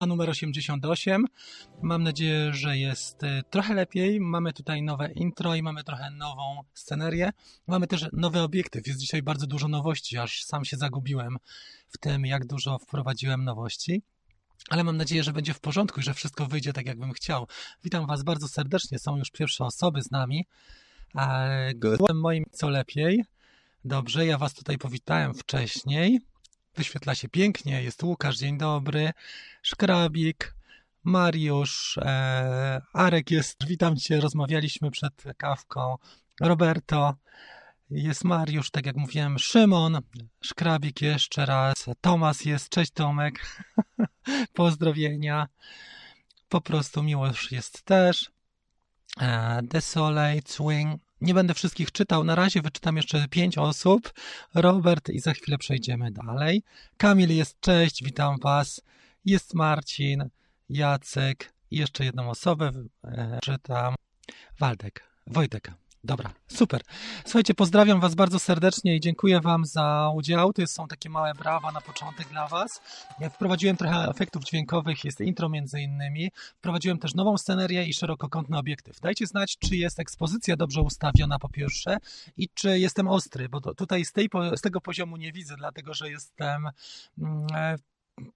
numer 88. Mam nadzieję, że jest y, trochę lepiej. Mamy tutaj nowe intro i mamy trochę nową scenerię. Mamy też nowy obiektyw. Jest dzisiaj bardzo dużo nowości, aż sam się zagubiłem w tym, jak dużo wprowadziłem nowości. Ale mam nadzieję, że będzie w porządku i że wszystko wyjdzie tak, jakbym chciał. Witam Was bardzo serdecznie. Są już pierwsze osoby z nami. Głosem moim co lepiej. Dobrze, ja Was tutaj powitałem wcześniej. Wyświetla się pięknie. Jest Łukasz, dzień dobry. Szkrabik, Mariusz, e, Arek jest. Witam Cię, rozmawialiśmy przed kawką. Roberto, jest Mariusz, tak jak mówiłem, Szymon, Szkrabik jeszcze raz, Tomas jest, cześć Tomek, pozdrowienia, po prostu miłość jest też, e, Desolate, Swing, nie będę wszystkich czytał, na razie wyczytam jeszcze pięć osób, Robert i za chwilę przejdziemy dalej, Kamil jest, cześć, witam Was, jest Marcin, Jacek i jeszcze jedną osobę e, czytam, Waldek, Wojtek. Dobra, super. Słuchajcie, pozdrawiam Was bardzo serdecznie i dziękuję Wam za udział. To są takie małe brawa na początek dla Was. Ja wprowadziłem trochę efektów dźwiękowych, jest intro między innymi. Wprowadziłem też nową scenerię i szerokokątny obiektyw. Dajcie znać, czy jest ekspozycja dobrze ustawiona po pierwsze i czy jestem ostry, bo tutaj z, tej, z tego poziomu nie widzę, dlatego że jestem mm,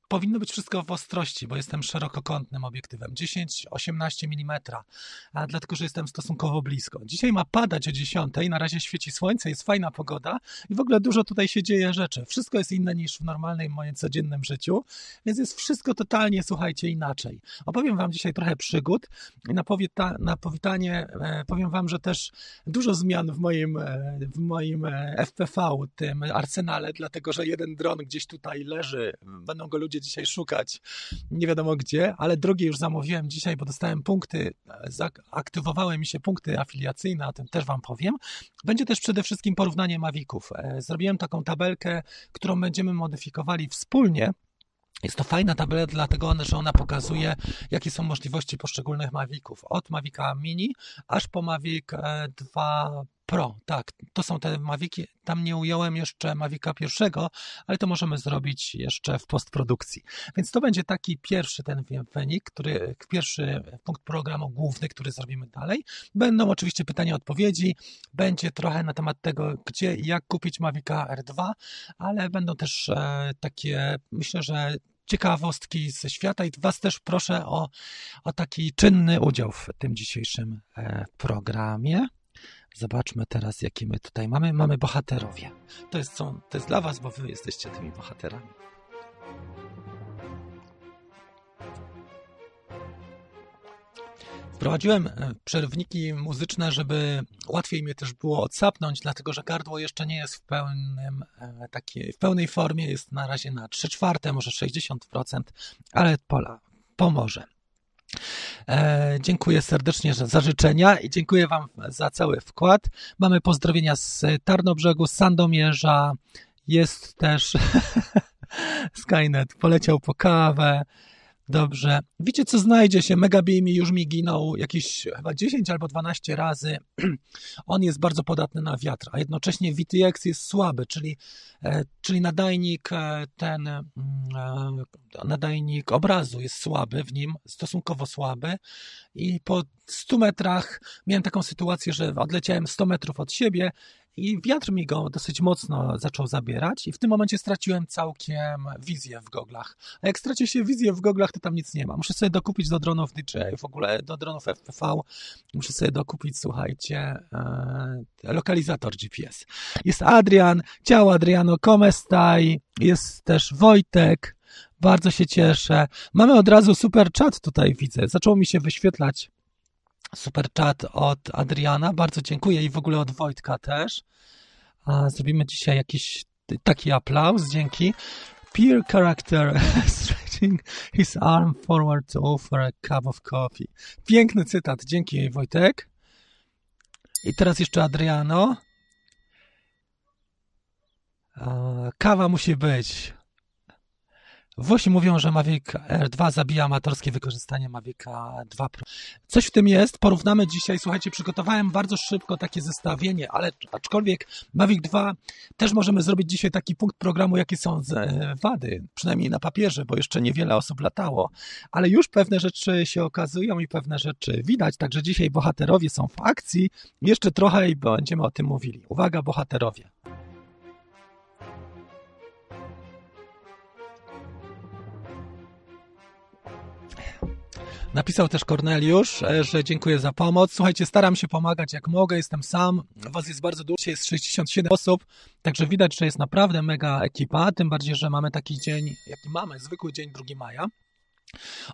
powinno być wszystko w ostrości, bo jestem szerokokątnym obiektywem. 10-18 mm, a dlatego, że jestem stosunkowo blisko. Dzisiaj ma padać o 10, na razie świeci słońce, jest fajna pogoda. I w ogóle dużo tutaj się dzieje rzeczy. Wszystko jest inne niż w normalnym moim codziennym życiu, więc jest wszystko totalnie, słuchajcie, inaczej. Opowiem wam dzisiaj trochę przygód. I na, powita na powitanie e, powiem wam, że też dużo zmian w moim, e, w moim e, FPV, tym arsenale, dlatego, że jeden dron gdzieś tutaj leży, będą go ludzie dzisiaj szukać, nie wiadomo gdzie, ale drugi już zamówiłem dzisiaj, bo dostałem punkty, aktywowały mi się punkty afiliacyjne, o tym też Wam powiem. Będzie też przede wszystkim porównanie Mavików. E, zrobiłem taką tabelkę, którą będziemy modyfikowali wspólnie. Jest to fajna tabela, dlatego że ona pokazuje, jakie są możliwości poszczególnych Maviców. Od Mavica Mini aż po Mavic 2 e, Pro, tak, to są te Maviki. Tam nie ująłem jeszcze Mavica pierwszego, ale to możemy zrobić jeszcze w postprodukcji. Więc to będzie taki pierwszy ten wynik, który, pierwszy punkt programu główny, który zrobimy dalej. Będą oczywiście pytania, odpowiedzi, będzie trochę na temat tego, gdzie i jak kupić Mavica R2, ale będą też e, takie, myślę, że ciekawostki ze świata i Was też proszę o, o taki czynny udział w tym dzisiejszym e, programie. Zobaczmy teraz, jakie my tutaj mamy. Mamy bohaterowie. To jest, co, to jest dla Was, bo Wy jesteście tymi bohaterami. Wprowadziłem e, przerwniki muzyczne, żeby łatwiej mnie też było odsapnąć, dlatego że gardło jeszcze nie jest w, pełnym, e, takiej, w pełnej formie, jest na razie na 3 czwarte, może 60%, ale pola pomoże. E, dziękuję serdecznie za życzenia i dziękuję Wam za cały wkład. Mamy pozdrowienia z Tarnobrzegu, z Sandomierza. Jest też Skynet, poleciał po kawę. Dobrze. Wiecie, co znajdzie się? Megabeam już mi ginął jakieś chyba 10 albo 12 razy. On jest bardzo podatny na wiatr, a jednocześnie VTX jest słaby, czyli, e, czyli nadajnik e, ten mm, e, nadajnik obrazu jest słaby w nim, stosunkowo słaby i po 100 metrach miałem taką sytuację, że odleciałem 100 metrów od siebie i wiatr mi go dosyć mocno zaczął zabierać i w tym momencie straciłem całkiem wizję w goglach. A jak straci się wizję w goglach, to tam nic nie ma. Muszę sobie dokupić do dronów DJI, w ogóle do dronów FPV, muszę sobie dokupić, słuchajcie, e, lokalizator GPS. Jest Adrian, ciao Adriano, come stai? Jest też Wojtek, bardzo się cieszę. Mamy od razu super chat tutaj, widzę. Zaczął mi się wyświetlać super chat od Adriana. Bardzo dziękuję i w ogóle od Wojtka też. Zrobimy dzisiaj jakiś taki aplauz. Dzięki. Peer character stretching his arm forward to offer a cup of coffee. Piękny cytat. Dzięki Wojtek. I teraz jeszcze Adriano. Kawa musi być. Włosi mówią, że Mavic R2 zabija amatorskie wykorzystanie Mavica 2 Pro. Coś w tym jest. Porównamy dzisiaj, słuchajcie, przygotowałem bardzo szybko takie zestawienie, ale aczkolwiek Mavic 2 też możemy zrobić dzisiaj taki punkt programu, jakie są e, wady, przynajmniej na papierze, bo jeszcze niewiele osób latało, ale już pewne rzeczy się okazują i pewne rzeczy widać, także dzisiaj bohaterowie są w akcji. Jeszcze trochę i będziemy o tym mówili. Uwaga, bohaterowie. Napisał też Korneliusz, e, że dziękuję za pomoc. Słuchajcie, staram się pomagać jak mogę, jestem sam. Was jest bardzo dużo, jest 67 osób, także widać, że jest naprawdę mega ekipa. Tym bardziej, że mamy taki dzień, jaki mamy, zwykły dzień 2 maja.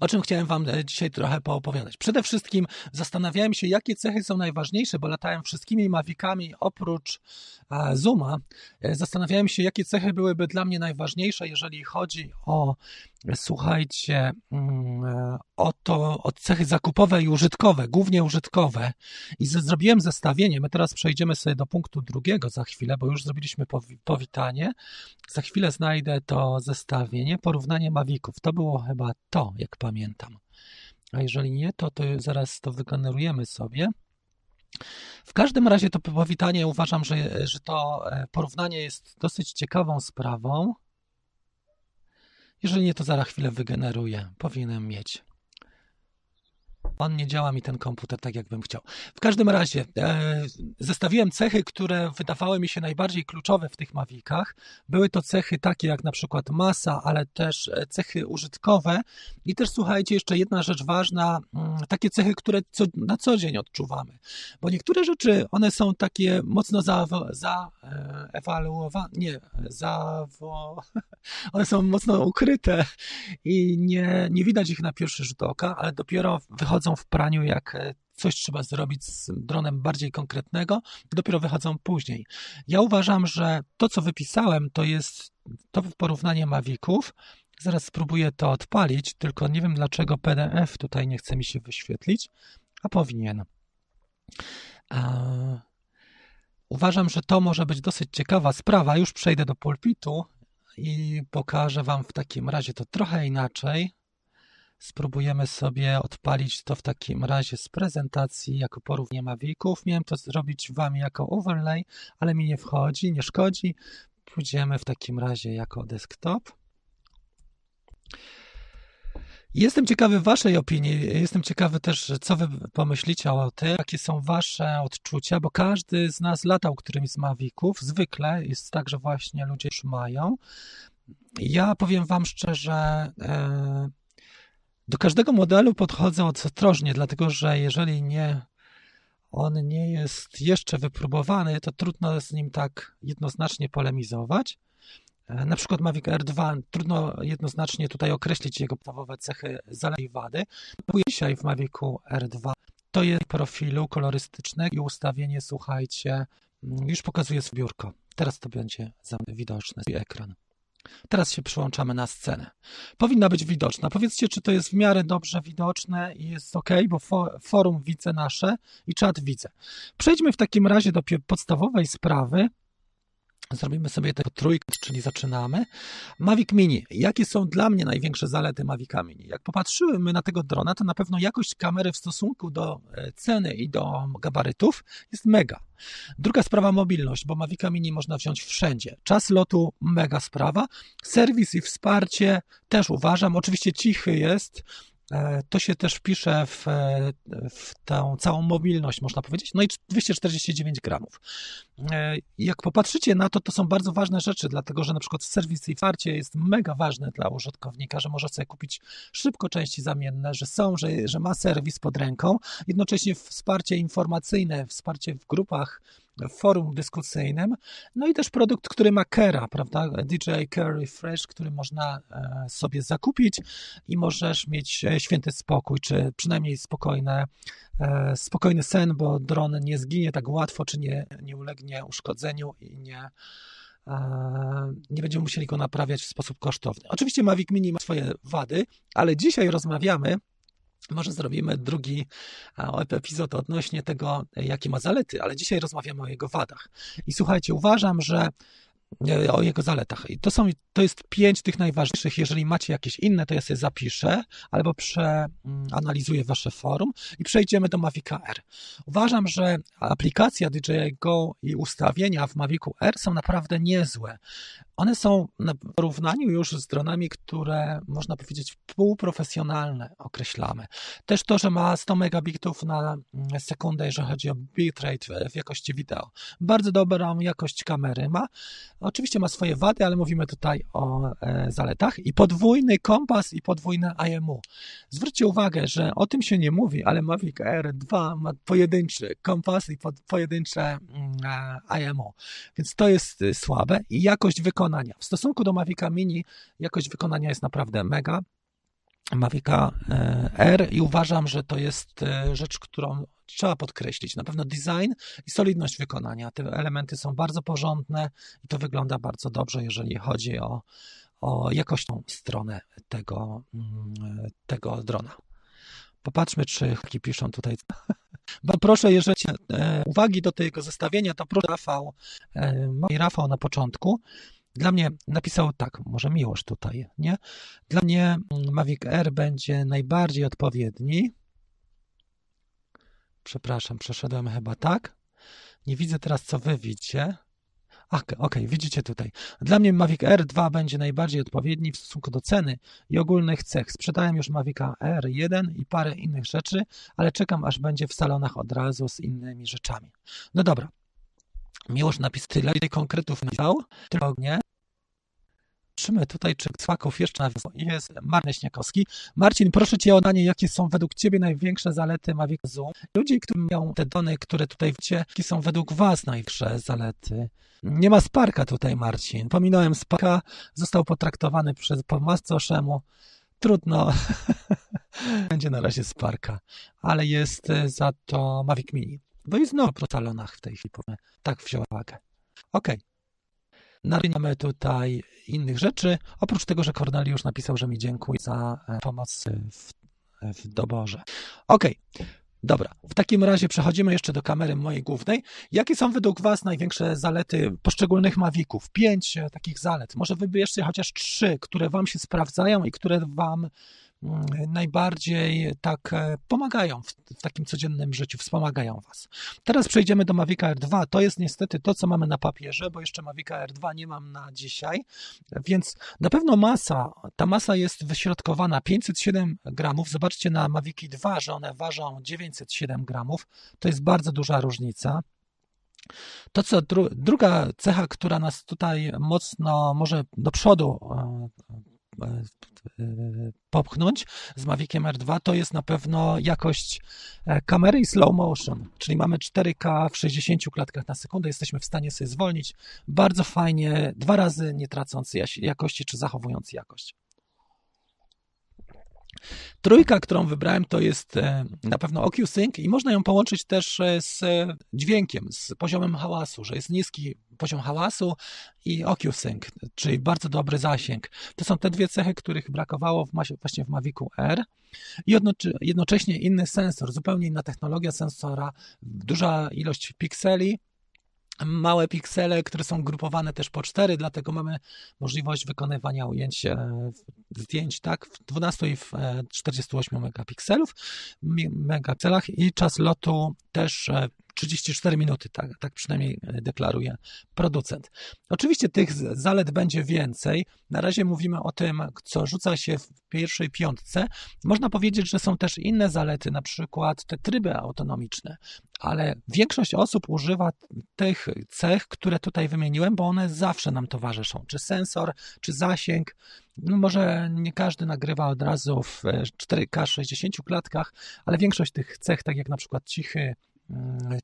O czym chciałem Wam e, dzisiaj trochę poopowiadać. Przede wszystkim zastanawiałem się, jakie cechy są najważniejsze, bo latałem wszystkimi Mavicami oprócz e, Zooma. E, zastanawiałem się, jakie cechy byłyby dla mnie najważniejsze, jeżeli chodzi o, słuchajcie, mm, o to, o cechy zakupowe i użytkowe, głównie użytkowe. I zrobiłem zestawienie. My teraz przejdziemy sobie do punktu drugiego za chwilę, bo już zrobiliśmy powitanie. Za chwilę znajdę to zestawienie, porównanie Maviców. To było chyba to jak pamiętam. A jeżeli nie, to, to zaraz to wygenerujemy sobie. W każdym razie to powitanie uważam, że, że to e, porównanie jest dosyć ciekawą sprawą. Jeżeli nie, to zaraz chwilę wygeneruję. Powinienem mieć. On nie działa mi ten komputer tak, jakbym chciał. W każdym razie e, zestawiłem cechy, które wydawały mi się najbardziej kluczowe w tych Mavicach. Były to cechy takie jak na przykład masa, ale też e, cechy użytkowe. I też słuchajcie, jeszcze jedna rzecz ważna, mm, takie cechy, które co, na co dzień odczuwamy. Bo niektóre rzeczy, one są takie mocno zaewaluowane, za, nie, za, one są mocno ukryte i nie, nie widać ich na pierwszy rzut oka, ale dopiero wychodzą wychodzą w praniu, jak e, coś trzeba zrobić z dronem bardziej konkretnego, dopiero wychodzą później. Ja uważam, że to, co wypisałem, to jest to porównanie Maviców. Zaraz spróbuję to odpalić, tylko nie wiem dlaczego PDF tutaj nie chce mi się wyświetlić, a powinien. Uważam, że to może być dosyć ciekawa sprawa. Już przejdę do pulpitu i pokażę Wam w takim razie to trochę inaczej. Spróbujemy sobie odpalić to w takim razie z prezentacji jako porównanie Maviców. Miałem to zrobić Wam jako overlay, ale mi nie wchodzi, nie szkodzi. Pójdziemy w takim razie jako desktop. Jestem ciekawy Waszej opinii. Jestem ciekawy też, co Wy pomyślicie o tym, jakie są Wasze odczucia, bo każdy z nas latał którymś z Maviców. Zwykle jest tak, że właśnie ludzie już mają. Ja powiem Wam szczerze, e, do każdego modelu podchodzę ostrożnie, dlatego że jeżeli nie, on nie jest jeszcze wypróbowany, to trudno z nim tak jednoznacznie polemizować. E, na przykład Mavic R2 trudno jednoznacznie tutaj określić jego podstawowe cechy zalety i wady. Dzisiaj w Mavicu R2 to jest profilu kolorystycznego i ustawienie, słuchajcie, mm, już pokazuje sobie biurko. Teraz to będzie widoczne, ekran. Teraz się przyłączamy na scenę. Powinna być widoczna. Powiedzcie, czy to jest w miarę dobrze widoczne i jest ok, bo forum widzę nasze i czat widzę. Przejdźmy w takim razie do podstawowej sprawy, Zrobimy sobie tego trójkę, czyli zaczynamy. Mavic Mini. Jakie są dla mnie największe zalety Mavica Mini? Jak popatrzymy na tego drona, to na pewno jakość kamery w stosunku do e, ceny i do gabarytów jest mega. Druga sprawa mobilność, bo Mavica Mini można wziąć wszędzie. Czas lotu mega sprawa. Serwis i wsparcie też uważam. Oczywiście cichy jest, to się też wpisze w, e, w tę całą mobilność, można powiedzieć. No i 249 gramów. E, jak popatrzycie na to, to są bardzo ważne rzeczy, dlatego że na przykład serwis i wsparcie jest mega ważne dla użytkownika, że może sobie kupić szybko części zamienne, że są, że, że ma serwis pod ręką. Jednocześnie wsparcie informacyjne, wsparcie w grupach forum dyskusyjnym. No i też produkt, który ma Kera, prawda? DJI Care Refresh, który można e, sobie zakupić i możesz mieć e, święty spokój, czy przynajmniej spokojne, e, spokojny sen, bo dron nie zginie tak łatwo, czy nie, nie ulegnie uszkodzeniu i nie, nie będziemy musieli go naprawiać w sposób kosztowny. Oczywiście Mavic Mini ma swoje wady, ale dzisiaj rozmawiamy może zrobimy drugi epizod odnośnie tego, jakie ma zalety, ale dzisiaj rozmawiamy o jego wadach. I słuchajcie, uważam, że o jego zaletach. I to, są, to jest pięć tych najważniejszych. Jeżeli macie jakieś inne, to ja sobie zapiszę albo przeanalizuję wasze forum i przejdziemy do Mavica R. Uważam, że aplikacja DJI Go i ustawienia w Mavicu R są naprawdę niezłe. One są w porównaniu już z dronami, które można powiedzieć półprofesjonalne określamy. Też to, że ma 100 megabitów na sekundę, jeżeli chodzi o bitrate w jakości wideo. Bardzo dobrą jakość kamery ma. Oczywiście ma swoje wady, ale mówimy tutaj o e, zaletach. I podwójny kompas i podwójne IMU. Zwróćcie uwagę, że o tym się nie mówi, ale Mavic Air 2 ma pojedynczy kompas i pojedyncze mm, IMU. Więc to jest y, słabe i jakość wykonania. W stosunku do Mavica Mini jakość wykonania jest naprawdę mega. Mavica e, R i uważam, że to jest e, rzecz, którą trzeba podkreślić. Na pewno design i solidność wykonania. Te elementy są bardzo porządne i to wygląda bardzo dobrze, jeżeli chodzi o, o jakością stronę tego, mm, tego drona. Popatrzmy, czy chłopaki piszą tutaj. Proszę, jeżeli e, uwagi do tego zestawienia, to proszę Rafał, Rafał na początku. Dla mnie napisał tak, może miłość tutaj, nie? Dla mnie Mavic Air będzie najbardziej odpowiedni. Przepraszam, przeszedłem chyba tak. Nie widzę teraz, co wy widzicie. Okej, okay, widzicie tutaj. Dla mnie Mavic R2 będzie najbardziej odpowiedni w stosunku do ceny i ogólnych cech. Sprzedałem już Mavica R1 i parę innych rzeczy, ale czekam, aż będzie w salonach od razu z innymi rzeczami. No dobra. Miłosz napis tyle konkretów napisał, tylko nie. Patrzymy tutaj, czy Cłaków jeszcze na jest Marny Śniakowski. Marcin, proszę Cię o danie, jakie są według Ciebie największe zalety Mavic Zoom. Ludzie, którzy mają te dane, które tutaj widzicie, jakie są według Was największe zalety? Nie ma Sparka tutaj, Marcin. Pominąłem Sparka, został potraktowany przez Oszemu. Trudno. Będzie na razie Sparka, ale jest za to Mavic Mini. Bo jest znowu po salonach w tej chwili. Tak wziął uwagę. Okej. Okay. Mamy tutaj innych rzeczy, oprócz tego, że Korneliusz napisał, że mi dziękuję za e, pomoc w, w doborze. Okay. Dobra, w takim razie przechodzimy jeszcze do kamery mojej głównej. Jakie są według Was największe zalety poszczególnych Mavików? Pięć e, takich zalet. Może wybierzcie chociaż trzy, które Wam się sprawdzają i które Wam najbardziej tak e, pomagają w, takim codziennym życiu, wspomagają Was. Teraz przejdziemy do Mavica R2. To jest niestety to, co mamy na papierze, bo jeszcze Mavica R2 nie mam na dzisiaj, więc na pewno masa, ta masa jest wyśrodkowana 507 gramów. Zobaczcie na Mavici 2, że one ważą 907 gramów. To jest bardzo duża różnica. To, co dru druga cecha, która nas tutaj mocno może do przodu e, popchnąć z Maviciem R2, to jest na pewno jakość e, kamery i slow motion, czyli mamy 4K w 60 klatkach na sekundę, jesteśmy w stanie sobie zwolnić bardzo fajnie, dwa razy nie tracąc jakości czy zachowując jakość. Trójka, którą wybrałem, to jest e, na pewno OcuSync i można ją połączyć też e, z dźwiękiem, z poziomem hałasu, że jest niski poziom hałasu i OcuSync, czyli bardzo dobry zasięg. To są te dwie cechy, których brakowało w, właśnie w Mavicu R. I jednocześnie inny sensor, zupełnie inna technologia sensora, duża ilość pikseli, małe piksele, które są grupowane też po 4, dlatego mamy możliwość wykonywania ujęć e, zdjęć tak w 12 i w 48 e, megapikselów, megapikselach i czas lotu też 34 e, minuty, tak, tak przynajmniej deklaruje producent. Oczywiście tych zalet będzie więcej. Na razie mówimy o tym, co rzuca się w pierwszej piątce. Można powiedzieć, że są też inne zalety, na przykład te tryby autonomiczne, ale większość osób używa tych cech, które tutaj wymieniłem, bo one zawsze nam towarzyszą. Czy sensor, czy zasięg. No może nie każdy nagrywa od razu w 4K 60 klatkach, ale większość tych cech, tak jak na przykład cichy,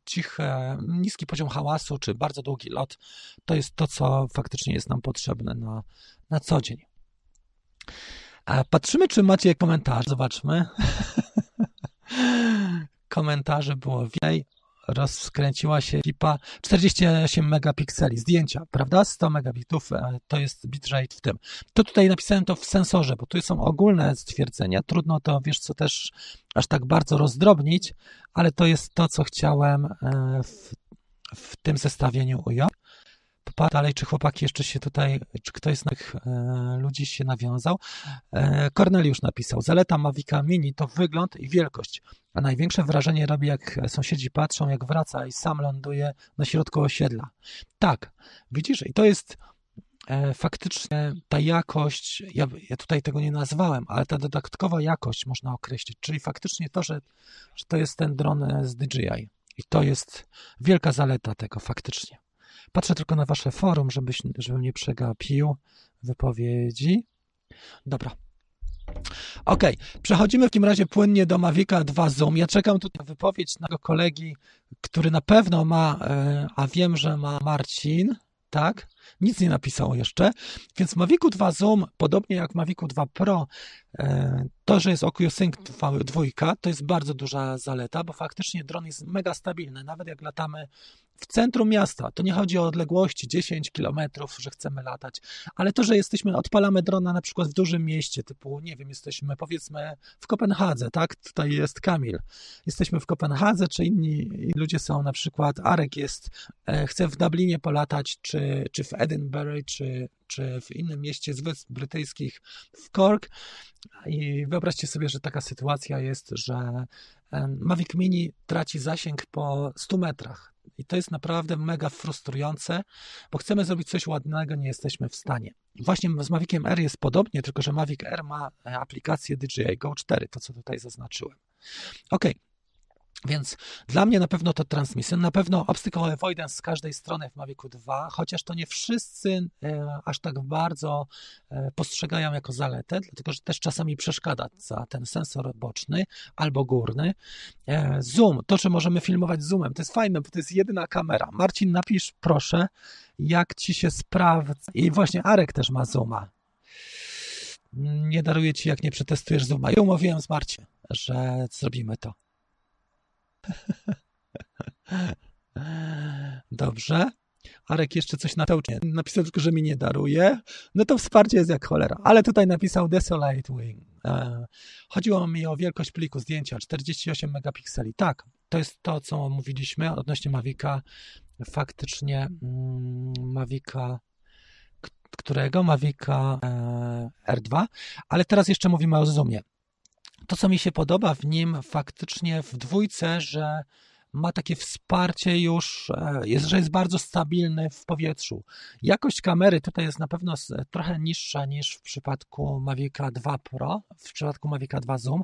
cichy, niski poziom hałasu, czy bardzo długi lot, to jest to, co faktycznie jest nam potrzebne na, na co dzień. Patrzymy, czy macie komentarz. Zobaczmy. Komentarzy było więcej. Rozkręciła się lipa 48 megapikseli zdjęcia, prawda? 100 megabitów e, to jest bitrate w tym. To tutaj napisałem to w sensorze, bo tu są ogólne stwierdzenia. Trudno to, wiesz co, też aż tak bardzo rozdrobnić, ale to jest to, co chciałem e, w, w tym zestawieniu ująć. Popatrz dalej, czy chłopaki jeszcze się tutaj, czy ktoś z tych e, ludzi się nawiązał. E, Corneliusz napisał, zaleta Mavica Mini to wygląd i wielkość, a największe wrażenie robi, jak sąsiedzi patrzą, jak wraca i sam ląduje na środku osiedla. Tak, widzisz, i to jest e, faktycznie ta jakość, ja, ja, tutaj tego nie nazwałem, ale ta dodatkowa jakość można określić, czyli faktycznie to, że, że to jest ten dron z DJI. I to jest wielka zaleta tego faktycznie. Patrzę tylko na wasze forum, żebyś, żebym nie przegapił wypowiedzi. Dobra. Ok, przechodzimy w takim razie płynnie do Mavica 2 Zoom. Ja czekam tutaj na wypowiedź naszego kolegi, który na pewno ma, e, a wiem, że ma Marcin, tak? Nic nie napisał jeszcze. Więc w Mavicu 2 Zoom, podobnie jak w Mavicu 2 Pro, e, to, że jest OcuSync 2, to jest bardzo duża zaleta, bo faktycznie dron jest mega stabilny. Nawet jak latamy w centrum miasta. To nie chodzi o odległości 10 kilometrów, że chcemy latać, ale to, że jesteśmy, odpalamy drona na przykład w dużym mieście, typu, nie wiem, jesteśmy powiedzmy w Kopenhadze, tak? Tutaj jest Kamil. Jesteśmy w Kopenhadze, czy inni ludzie są, na przykład Arek jest, e, chce w Dublinie polatać, czy, czy w Edinburgh, czy, czy w innym mieście z Wysp Brytyjskich, w Cork. I wyobraźcie sobie, że taka sytuacja jest, że Mavic Mini traci zasięg po 100 metrach i to jest naprawdę mega frustrujące, bo chcemy zrobić coś ładnego, nie jesteśmy w stanie. Właśnie z Maviciem R jest podobnie, tylko że Mavic R ma aplikację DJI Go 4, to co tutaj zaznaczyłem. Ok, więc dla mnie na pewno to transmission, na pewno obstacle avoidance z każdej strony w Mavicu 2, chociaż to nie wszyscy e, aż tak bardzo e, postrzegają jako zaletę, dlatego że też czasami przeszkadza ten sensor boczny albo górny. E, zoom, to, że możemy filmować zoomem, to jest fajne, bo to jest jedyna kamera. Marcin, napisz proszę, jak ci się sprawdza. I właśnie Arek też ma zooma. Nie daruję ci, jak nie przetestujesz zooma. Ja umówiłem z Marcin, że zrobimy to. Dobrze. Arek jeszcze coś napisał, napisał tylko, że mi nie daruje. No to wsparcie jest jak cholera. Ale tutaj napisał Desolate Wing. E, chodziło mi o wielkość pliku zdjęcia, 48 megapikseli. Tak, to jest to, co mówiliśmy odnośnie Mavica. Faktycznie mm, Mavica którego? Mavica e, R2, ale teraz jeszcze mówimy o zoomie to, co mi się podoba w nim faktycznie w dwójce, że ma takie wsparcie już, e, jest, że jest bardzo stabilny w powietrzu. Jakość kamery tutaj jest na pewno trochę niższa niż w przypadku Mavica 2 Pro, w przypadku Mavica 2 Zoom,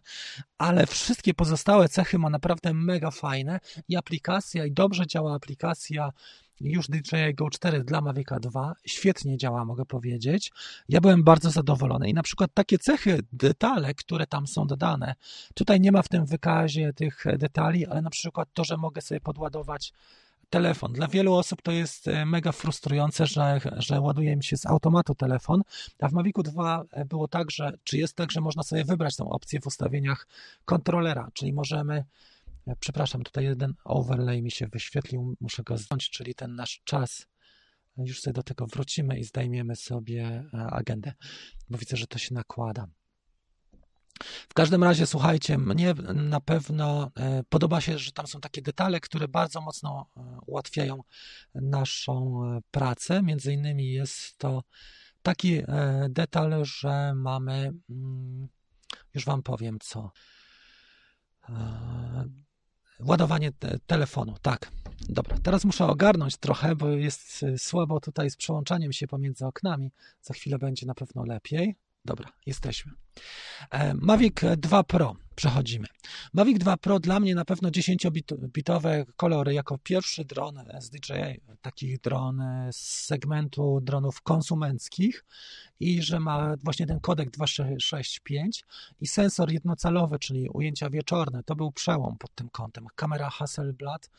ale wszystkie pozostałe cechy ma naprawdę mega fajne i aplikacja, i dobrze działa aplikacja już DJI Go 4 dla Mavica 2 świetnie działa, mogę powiedzieć. Ja byłem bardzo zadowolony i na przykład takie cechy, detale, które tam są dodane, tutaj nie ma w tym wykazie tych detali, ale na przykład to, że mogę sobie podładować telefon. Dla wielu osób to jest e, mega frustrujące, że, że ładuje mi się z automatu telefon, a w Mavicu 2 e, było tak, że, czy jest tak, że można sobie wybrać tą opcję w ustawieniach kontrolera, czyli możemy Przepraszam, tutaj jeden overlay mi się wyświetlił, muszę go zdjąć, czyli ten nasz czas. Już sobie do tego wrócimy i zdejmiemy sobie e, agendę, bo widzę, że to się nakłada. W każdym razie, słuchajcie, mnie na pewno e, podoba się, że tam są takie detale, które bardzo mocno e, ułatwiają naszą pracę. Między innymi jest to taki detal, że mamy, mm, już Wam powiem co Ładowanie te telefonu, tak. Dobra, teraz muszę ogarnąć trochę, bo jest y, słabo tutaj z przełączaniem się pomiędzy oknami. Za chwilę będzie na pewno lepiej. Dobra, jesteśmy. E, Mavic 2 Pro przechodzimy. Mavic 2 Pro dla mnie na pewno 10-bitowe kolory jako pierwszy dron z DJI, taki dron z segmentu dronów konsumenckich i że ma właśnie ten kodek 265 i sensor jednocalowy, czyli ujęcia wieczorne. To był przełom pod tym kątem. Kamera Hasselblad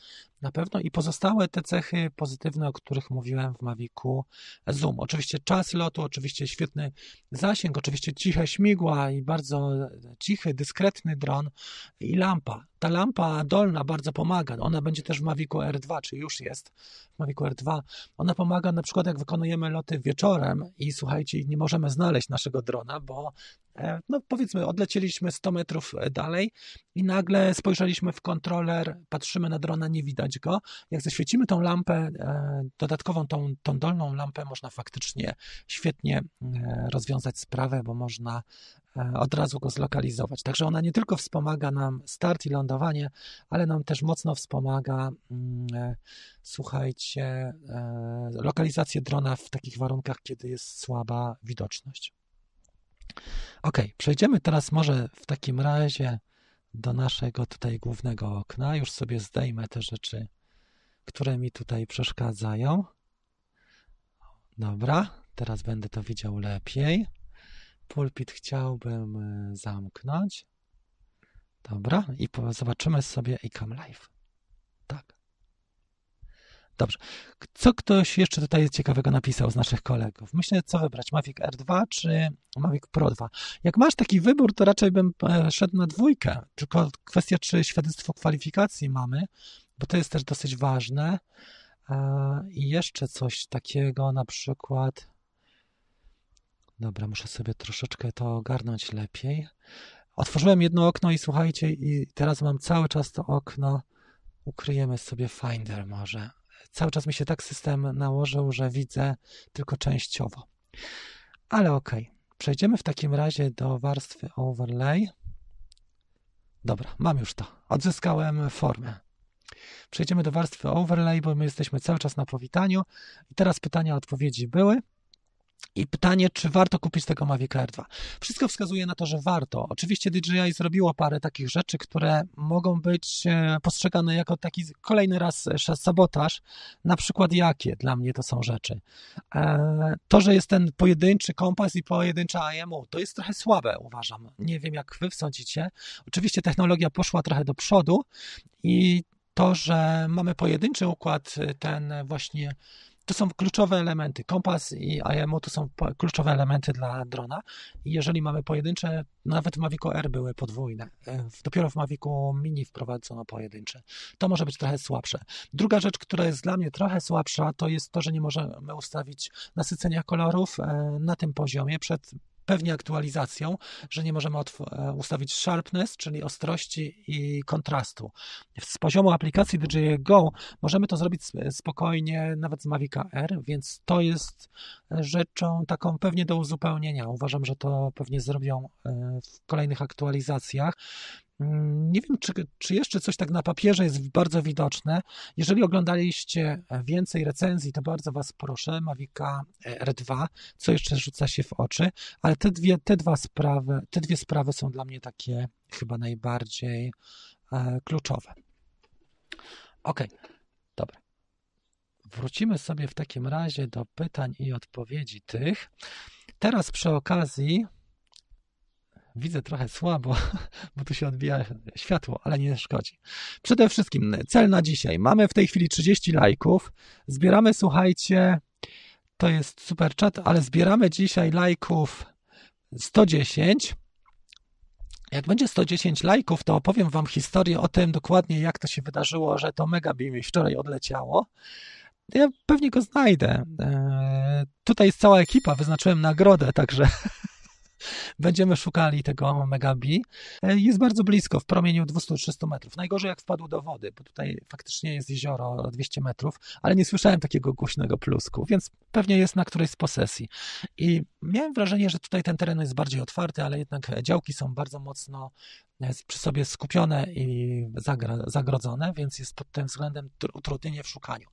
na pewno i pozostałe te cechy pozytywne, o których mówiłem w Mavicu Zoom. Oczywiście czas lotu, oczywiście świetny zasięg, oczywiście ciche śmigła i bardzo cichy, dyskretny dron i lampa. Ta lampa dolna bardzo pomaga. Ona będzie też w Mavicu R2, czy już jest w Mavicu R2. Ona pomaga na przykład jak wykonujemy loty wieczorem i słuchajcie, nie możemy znaleźć naszego drona, bo e, no powiedzmy odlecieliśmy 100 metrów dalej i nagle spojrzeliśmy w kontroler, patrzymy na drona, nie widać go. Jak zaświecimy tą lampę, e, dodatkową tą, tą dolną lampę, można faktycznie świetnie rozwiązać sprawę, bo można od razu go zlokalizować. Także ona nie tylko wspomaga nam start i lądowanie, ale nam też mocno wspomaga, mm, słuchajcie, lokalizację drona w takich warunkach, kiedy jest słaba widoczność. Ok, przejdziemy teraz może w takim razie do naszego tutaj głównego okna. Już sobie zdejmę te rzeczy, które mi tutaj przeszkadzają. Dobra, teraz będę to widział lepiej. Pulpit chciałbym e, zamknąć. Dobra, i zobaczymy sobie iCam Live. Tak. Dobrze. Co ktoś jeszcze tutaj ciekawego napisał z naszych kolegów? Myślę, co wybrać, Mavic R2 czy Mavic Pro 2. Jak masz taki wybór, to raczej bym e, szedł na dwójkę, tylko kwestia, czy świadectwo kwalifikacji mamy, bo to jest też dosyć ważne. I jeszcze coś takiego, na przykład. Dobra, muszę sobie troszeczkę to ogarnąć lepiej. Otworzyłem jedno okno i słuchajcie, i teraz mam cały czas to okno. Ukryjemy sobie Finder może cały czas mi się tak system nałożył, że widzę tylko częściowo. Ale ok, przejdziemy w takim razie do warstwy overlay. Dobra, mam już to. Odzyskałem formę. Przejdziemy do warstwy overlay, bo my jesteśmy cały czas na powitaniu. I teraz pytania, odpowiedzi były. I pytanie, czy warto kupić tego Mavic Air 2? Wszystko wskazuje na to, że warto. Oczywiście DJI zrobiło parę takich rzeczy, które mogą być e, postrzegane jako taki kolejny raz sabotaż. Na przykład jakie dla mnie to są rzeczy? E, to, że jest ten pojedynczy kompas i pojedyncza IMU, to jest trochę słabe, uważam. Nie wiem, jak wy sądzicie. Oczywiście technologia poszła trochę do przodu i to, że mamy pojedynczy układ, ten właśnie to są kluczowe elementy. Kompas i IMO to są kluczowe elementy dla drona. I jeżeli mamy pojedyncze, nawet w Mavicu R były podwójne. E, dopiero w Mavicu Mini wprowadzono pojedyncze. To może być trochę słabsze. Druga rzecz, która jest dla mnie trochę słabsza, to jest to, że nie możemy ustawić nasycenia kolorów e, na tym poziomie przed pewnie aktualizacją, że nie możemy e, ustawić sharpness, czyli ostrości i kontrastu. Z poziomu aplikacji DJI Go możemy to zrobić spokojnie nawet z Mavica R, więc to jest rzeczą taką pewnie do uzupełnienia. Uważam, że to pewnie zrobią e, w kolejnych aktualizacjach. Mm, nie wiem, czy, czy jeszcze coś tak na papierze jest bardzo widoczne. Jeżeli oglądaliście więcej recenzji, to bardzo Was proszę, Mavica R2, co jeszcze rzuca się w oczy, ale te dwie, te dwa sprawy, te dwie sprawy są dla mnie takie chyba najbardziej e, kluczowe. Ok, dobra. Wrócimy sobie w takim razie do pytań i odpowiedzi tych. Teraz przy okazji widzę trochę słabo, bo tu się odbija światło, ale nie szkodzi. Przede wszystkim cel na dzisiaj. Mamy w tej chwili 30 lajków. Zbieramy, słuchajcie, to jest super chat, ale zbieramy dzisiaj lajków 110. Jak będzie 110 lajków, to opowiem Wam historię o tym dokładnie, jak to się wydarzyło, że to Megabeam mi wczoraj odleciało. Ja pewnie go znajdę. Eee, tutaj jest cała ekipa, wyznaczyłem nagrodę, także Będziemy szukali tego Megabi. E, jest bardzo blisko, w promieniu 200-300 metrów. Najgorzej jak wpadł do wody, bo tutaj faktycznie jest jezioro 200 metrów, ale nie słyszałem takiego głośnego plusku, więc pewnie jest na którejś z posesji. I miałem wrażenie, że tutaj ten teren jest bardziej otwarty, ale jednak działki są bardzo mocno przy sobie skupione i zagrodzone, więc jest pod tym względem utrudnienie w szukaniu.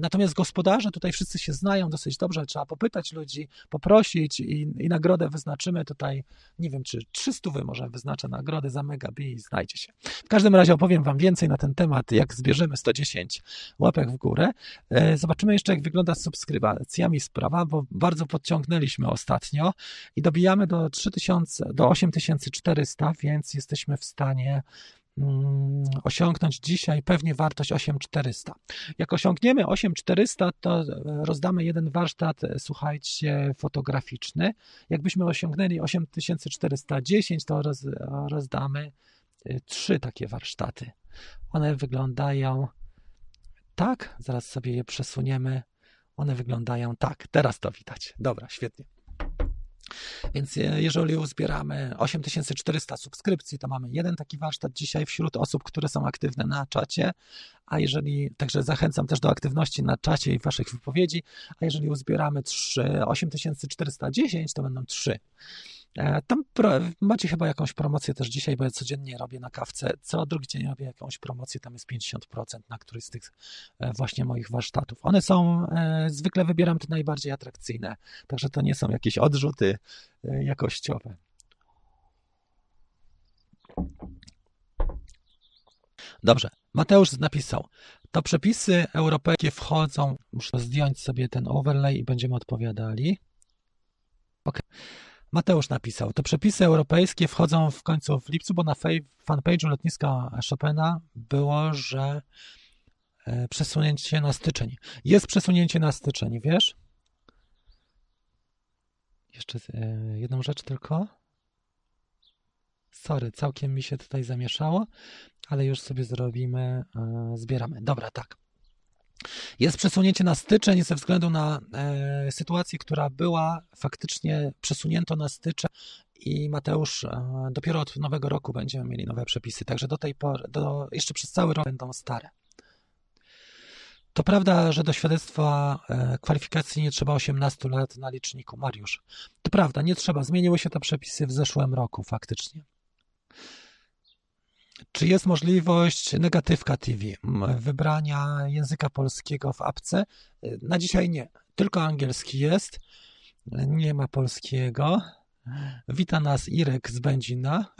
Natomiast gospodarze tutaj wszyscy się znają dosyć dobrze, trzeba popytać ludzi, poprosić i, i nagrodę wyznaczymy tutaj, nie wiem, czy 300 wy może wyznaczę nagrody za Megabi i znajdzie się. W każdym razie opowiem wam więcej na ten temat, jak zbierzemy 110 łapek w górę. E, zobaczymy jeszcze, jak wygląda z subskrybacjami sprawa, bo bardzo podciągnęliśmy ostatnio i dobijamy do 3000, do 8400, więc jest jesteśmy w stanie mm, osiągnąć dzisiaj pewnie wartość 8400. Jak osiągniemy 8400, to rozdamy jeden warsztat, słuchajcie, fotograficzny. Jakbyśmy osiągnęli 8410, to roz, rozdamy y, trzy takie warsztaty. One wyglądają tak, zaraz sobie je przesuniemy. One wyglądają tak. Teraz to widać. Dobra, świetnie. Więc jeżeli uzbieramy 8400 subskrypcji, to mamy jeden taki warsztat dzisiaj wśród osób, które są aktywne na czacie, a jeżeli, także zachęcam też do aktywności na czacie i waszych wypowiedzi, a jeżeli uzbieramy 3, 8410, to będą 3. E, tam macie chyba jakąś promocję też dzisiaj, bo ja codziennie robię na kawce. Co drugi dzień robię jakąś promocję, tam jest 50% na któryś z tych e, właśnie moich warsztatów. One są, e, zwykle wybieram te najbardziej atrakcyjne, także to nie są jakieś odrzuty jakościowe. Dobrze, Mateusz napisał, to przepisy europejskie wchodzą, muszę zdjąć sobie ten overlay i będziemy odpowiadali. Ok. Mateusz napisał, to przepisy europejskie wchodzą w końcu w lipcu, bo na fanpage'u lotniska Chopina było, że e, przesunięcie na styczeń. Jest przesunięcie na styczeń, wiesz? Jeszcze e, jedną rzecz tylko. Sorry, całkiem mi się tutaj zamieszało, ale już sobie zrobimy, e, zbieramy. Dobra, tak. Jest przesunięcie na styczeń ze względu na e, sytuację, która była faktycznie przesunięto na styczeń i Mateusz, e, dopiero od nowego roku będziemy mieli nowe przepisy, także do tej pory, do, jeszcze przez cały rok będą stare. To prawda, że do świadectwa e, kwalifikacji nie trzeba 18 lat na liczniku. Mariusz, to prawda, nie trzeba. Zmieniły się te przepisy w zeszłym roku faktycznie. Czy jest możliwość negatywka TV, wybrania języka polskiego w apce? Na dzisiaj nie, tylko angielski jest, nie ma polskiego. Wita nas Irek z Będzina.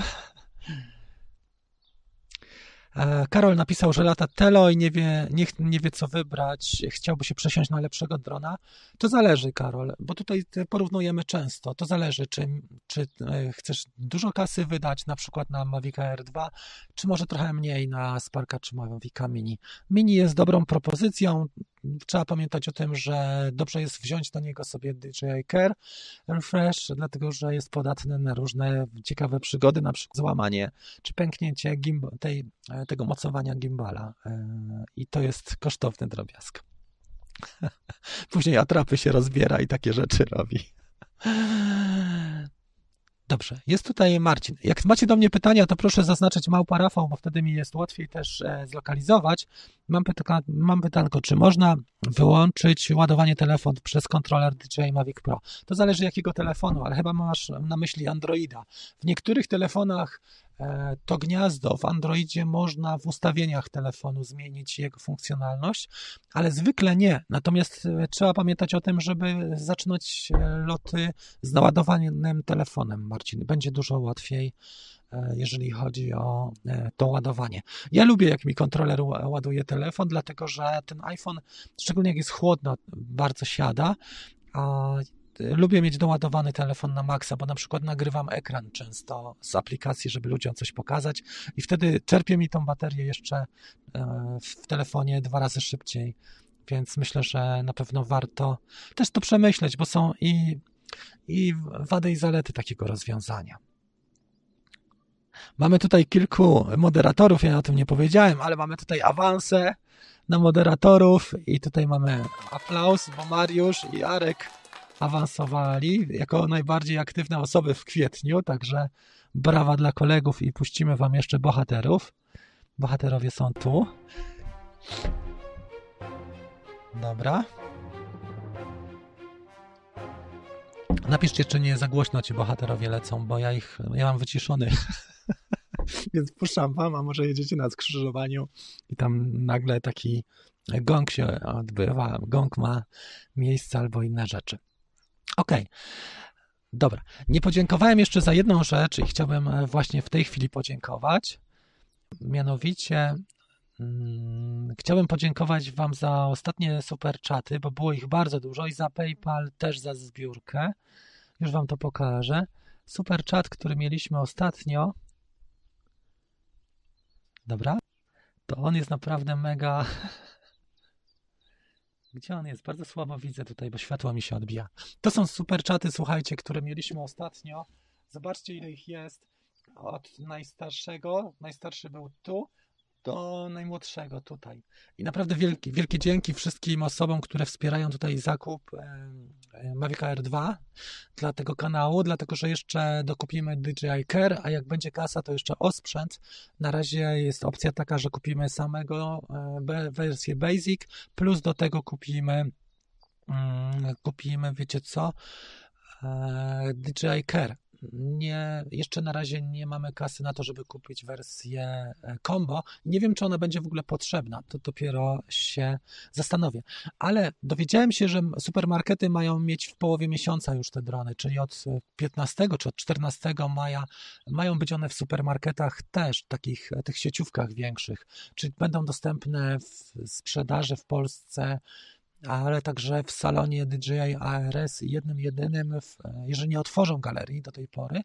E, Karol napisał, że lata Telo i nie wie, nie, nie wie co wybrać, chciałby się przesiąść na lepszego drona. To zależy, Karol, bo tutaj porównujemy często. To zależy, czy, czy e, chcesz dużo kasy wydać na przykład na Mavic Air 2, czy może trochę mniej na Sparka czy Mavic Mini. Mini jest dobrą propozycją, trzeba pamiętać o tym, że dobrze jest wziąć do niego sobie DJI Care Refresh, dlatego że jest podatny na różne ciekawe przygody, na przykład złamanie czy pęknięcie tej, tego mocowania gimbala. E, I to jest kosztowny drobiazg. Później atrapy się rozbiera i takie rzeczy robi. Dobrze, jest tutaj Marcin. Jak macie do mnie pytania, to proszę zaznaczyć małpa Rafał, bo wtedy mi jest łatwiej też e, zlokalizować. Mam, pyta mam pytanko, czy można wyłączyć ładowanie telefonu przez kontroler DJI Mavic Pro? To zależy jakiego telefonu, ale chyba masz na myśli Androida. W niektórych telefonach to gniazdo w Androidzie można w ustawieniach telefonu zmienić jego funkcjonalność, ale zwykle nie. Natomiast e, trzeba pamiętać o tym, żeby zaczynać e, loty z naładowanym telefonem, Marcin. Będzie dużo łatwiej, jeżeli chodzi o to ładowanie. Ja lubię, jak mi kontroler ładuje telefon, dlatego że ten iPhone, szczególnie jak jest chłodno, bardzo siada. A lubię mieć doładowany telefon na maksa, bo na przykład nagrywam ekran często z aplikacji, żeby ludziom coś pokazać i wtedy czerpie mi tą baterię jeszcze e, w telefonie dwa razy szybciej. Więc myślę, że na pewno warto też to przemyśleć, bo są i, i wady i zalety takiego rozwiązania. Mamy tutaj kilku moderatorów, ja o tym nie powiedziałem, ale mamy tutaj awanse na moderatorów i tutaj mamy aplauz, bo Mariusz i Arek awansowali jako najbardziej aktywne osoby w kwietniu, także brawa dla kolegów i puścimy wam jeszcze bohaterów. Bohaterowie są tu. Dobra. Napiszcie, czy nie za głośno ci bohaterowie lecą, bo ja ich, ja mam wyciszony. Więc puszczam wam, a może jedziecie na skrzyżowaniu i tam nagle taki gong się odbywa, gong ma miejsce albo inne rzeczy. Okej. Okay. Dobra. Nie podziękowałem jeszcze za jedną rzecz i chciałbym e, właśnie w tej chwili podziękować. Mianowicie hmm, chciałbym podziękować Wam za ostatnie super czaty, bo było ich bardzo dużo i za PayPal też za zbiórkę. Już Wam to pokażę. Super chat, który mieliśmy ostatnio. Dobra. To on jest naprawdę mega Gdzie on jest? Bardzo słabo widzę tutaj, bo światło mi się odbija. To są super czaty, słuchajcie, które mieliśmy ostatnio. Zobaczcie, ile ich jest. Od najstarszego, najstarszy był tu, do najmłodszego tutaj. I naprawdę wielkie, wielkie dzięki wszystkim osobom, które wspierają tutaj zakup Mavic Air 2 dla tego kanału, dlatego że jeszcze dokupimy DJI Care, a jak będzie kasa, to jeszcze osprzęt. Na razie jest opcja taka, że kupimy samego wersję Basic, plus do tego kupimy mm, kupimy, wiecie co, e, DJI Care nie, jeszcze na razie nie mamy kasy na to, żeby kupić wersję e, combo. Nie wiem, czy ona będzie w ogóle potrzebna. To dopiero się zastanowię. Ale dowiedziałem się, że supermarkety mają mieć w połowie miesiąca już te drony, czyli od 15 czy od 14 maja mają być one w supermarketach też, takich tych sieciówkach większych. Czyli będą dostępne w sprzedaży w Polsce ale także w salonie DJI ARS jednym jedynym, w, jeżeli nie otworzą galerii do tej pory,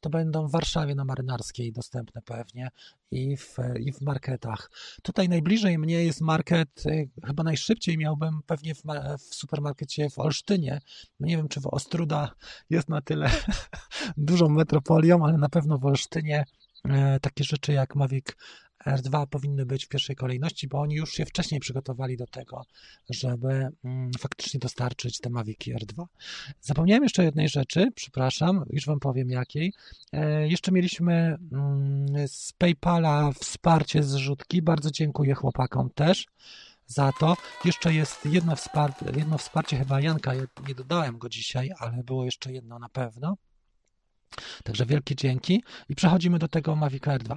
to będą w Warszawie na Marynarskiej dostępne pewnie i w, i w marketach. Tutaj najbliżej mnie jest market, y, chyba najszybciej miałbym pewnie w, w supermarkecie w Olsztynie. No nie wiem, czy w Ostruda jest na tyle dużą metropolią, ale na pewno w Olsztynie e, takie rzeczy jak Mavic R2 powinny być w pierwszej kolejności, bo oni już się wcześniej przygotowali do tego, żeby mm, faktycznie dostarczyć te Maviki R2. Zapomniałem jeszcze jednej rzeczy, przepraszam, już Wam powiem jakiej. E, jeszcze mieliśmy mm, z PayPala wsparcie zrzutki. Bardzo dziękuję chłopakom też za to. Jeszcze jest jedno wsparcie, jedno wsparcie chyba Janka, nie dodałem go dzisiaj, ale było jeszcze jedno na pewno. Także wielkie dzięki. I przechodzimy do tego Mavic R2.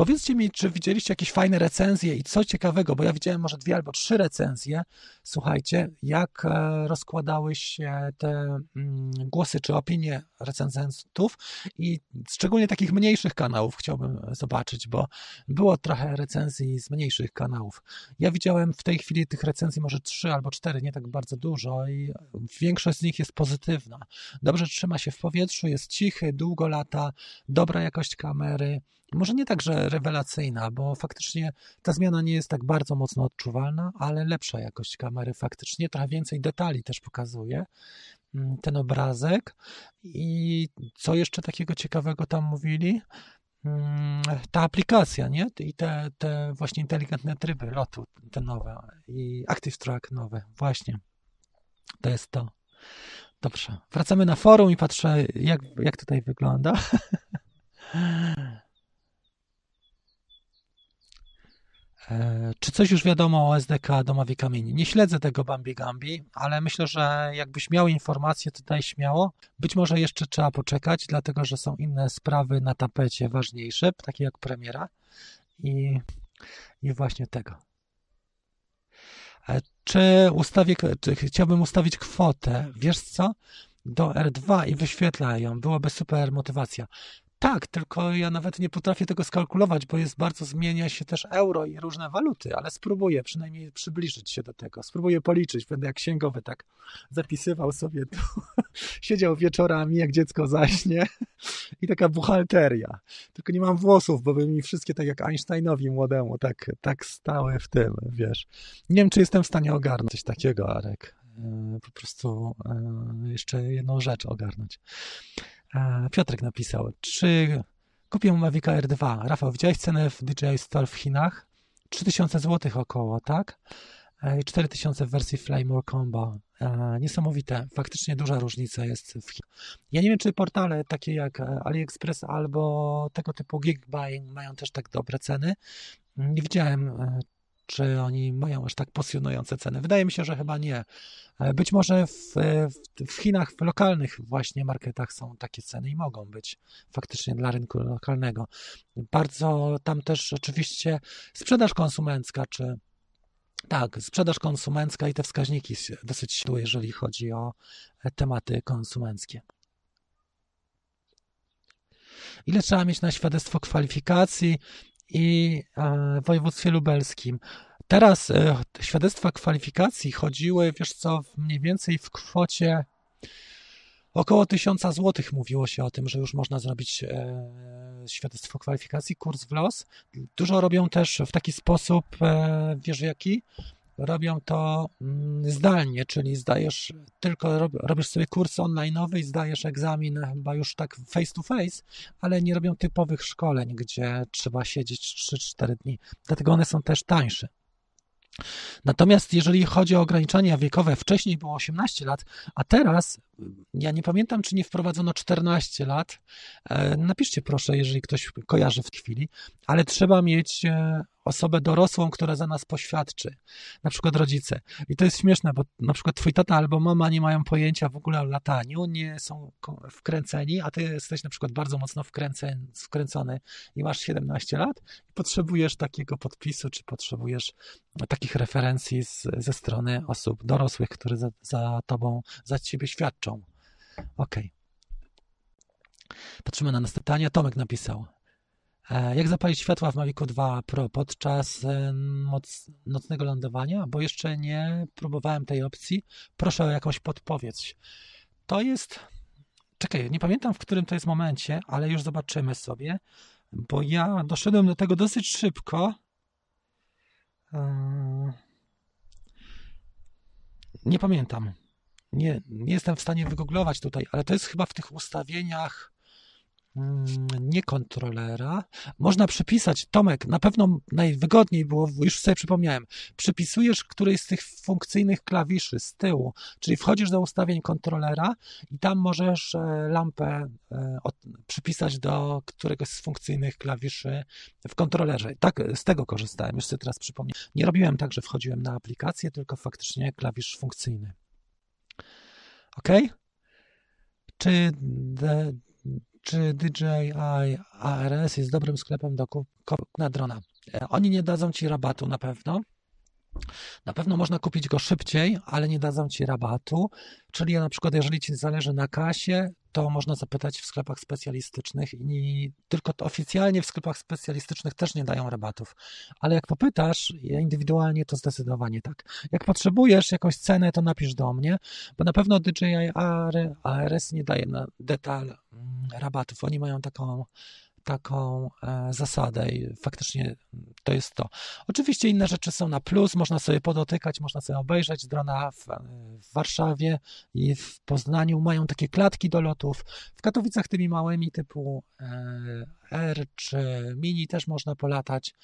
Powiedzcie mi, czy widzieliście jakieś fajne recenzje i co ciekawego, bo ja widziałem może dwie albo trzy recenzje. Słuchajcie, jak e, rozkładały się te mm, głosy czy opinie recenzentów i szczególnie takich mniejszych kanałów chciałbym zobaczyć, bo było trochę recenzji z mniejszych kanałów. Ja widziałem w tej chwili tych recenzji może trzy albo cztery, nie tak bardzo dużo i większość z nich jest pozytywna. Dobrze trzyma się w powietrzu, jest cichy, długo lata, dobra jakość kamery. Może nie tak, że rewelacyjna, bo faktycznie ta zmiana nie jest tak bardzo mocno odczuwalna, ale lepsza jakość kamery faktycznie, trochę więcej detali też pokazuje mm, ten obrazek. I co jeszcze takiego ciekawego tam mówili? Mm, ta aplikacja, nie? I te, te właśnie inteligentne tryby lotu, te nowe i Active Track nowe, właśnie. To jest to. Dobrze. Wracamy na forum i patrzę, jak, jak tutaj wygląda. czy coś już wiadomo o SDK do Mavic Mini? Nie śledzę tego Bambi Gambi, ale myślę, że jakbyś miał informacje, to daj śmiało. Być może jeszcze trzeba poczekać, dlatego że są inne sprawy na tapecie ważniejsze, takie jak premiera i, i właśnie tego. E, czy ustawię, czy chciałbym ustawić kwotę, wiesz co, do R2 i wyświetla ją, byłaby super motywacja. Tak, tylko ja nawet nie potrafię tego skalkulować, bo jest bardzo zmienia się też euro i różne waluty, ale spróbuję przynajmniej przybliżyć się do tego. Spróbuję policzyć, będę jak księgowy tak zapisywał sobie tu. Siedział wieczorami, jak dziecko zaśnie i taka buchalteria. Tylko nie mam włosów, bo by mi wszystkie tak jak Einsteinowi młodemu tak, tak stały w tym, wiesz. Nie wiem, czy jestem w stanie ogarnąć coś takiego, Arek. E, po prostu e, jeszcze jedną rzecz ogarnąć. Piotrek napisał, czy kupię Mavic Air 2? Rafał, widziałeś cenę w DJI Store w Chinach? 3000 zł około, tak? I 4000 w wersji Flymore Combo. Niesamowite, faktycznie duża różnica jest w Chinach. Ja nie wiem, czy portale takie jak AliExpress albo tego typu Geekbuying mają też tak dobre ceny. Nie widziałem e, czy oni mają aż tak pasjonujące ceny? Wydaje mi się, że chyba nie. E, być może w, w, Chinach, w lokalnych właśnie marketach są takie ceny i mogą być faktycznie dla rynku lokalnego. Bardzo tam też oczywiście sprzedaż konsumencka, czy tak, sprzedaż konsumencka i te wskaźniki dosyć siły, jeżeli chodzi o e, tematy konsumenckie. Ile trzeba mieć na świadectwo kwalifikacji? I e, w województwie lubelskim. Teraz e, świadectwa kwalifikacji chodziły, wiesz co, mniej więcej w kwocie około 1000 zł mówiło się o tym, że już można zrobić e, świadectwo kwalifikacji, kurs w los. Dużo robią też w taki sposób, wiesz jaki, robią to mm, zdalnie, czyli zdajesz tylko, robisz sobie kurs online'owy i zdajesz egzamin chyba już tak face to face, ale nie robią typowych szkoleń, gdzie trzeba siedzieć 3-4 dni. Dlatego one są też tańsze. Natomiast jeżeli chodzi o ograniczenia wiekowe, wcześniej było 18 lat, a teraz, ja nie pamiętam, czy nie wprowadzono 14 lat. E, napiszcie proszę, jeżeli ktoś kojarzy w chwili, ale trzeba mieć e, osobę dorosłą, która za nas poświadczy, na przykład rodzice. I to jest śmieszne, bo na przykład twój tata albo mama nie mają pojęcia w ogóle o lataniu, nie są wkręceni, a ty jesteś na przykład bardzo mocno wkręcony i masz 17 lat i potrzebujesz takiego podpisu, czy potrzebujesz takich referencji z, ze strony osób dorosłych, które za, za tobą, za ciebie świadczą. Okej. Okay. Patrzymy na następne pytanie. Tomek napisał. E, jak zapalić światła w Mavicu 2 Pro podczas e, noc, nocnego lądowania? Bo jeszcze nie próbowałem tej opcji. Proszę o jakąś podpowiedź. To jest. Czekaj, nie pamiętam w którym to jest momencie, ale już zobaczymy sobie, bo ja doszedłem do tego dosyć szybko. E, nie pamiętam. Nie, nie jestem w stanie wygooglować tutaj, ale to jest chyba w tych ustawieniach Mm, nie kontrolera. Można przypisać, Tomek, na pewno najwygodniej było, już sobie przypomniałem, przypisujesz któryś z tych funkcyjnych klawiszy z tyłu, czyli wchodzisz do ustawień kontrolera i tam możesz e, lampę e, przypisać do któregoś z funkcyjnych klawiszy w kontrolerze. Tak, z tego korzystałem, już sobie teraz przypomniałem. Nie robiłem tak, że wchodziłem na aplikację, tylko faktycznie klawisz funkcyjny. OK? Czy czy DJI ARS jest dobrym sklepem do kupna drona. E, oni nie dadzą ci rabatu na pewno. Na pewno można kupić go szybciej, ale nie dadzą ci rabatu. Czyli na przykład, jeżeli ci zależy na kasie, to można zapytać w sklepach specjalistycznych i tylko oficjalnie w sklepach specjalistycznych też nie dają rabatów. Ale jak popytasz indywidualnie, to zdecydowanie tak. Jak potrzebujesz jakąś cenę, to napisz do mnie, bo na pewno DJI ARS nie daje na detal mm, rabatów. Oni mają taką taką e, zasadę i faktycznie to jest to. Oczywiście inne rzeczy są na plus, można sobie podotykać, można sobie obejrzeć drona w, w Warszawie i w Poznaniu mają takie klatki do lotów. W Katowicach tymi małymi typu e, R czy Mini też można polatać,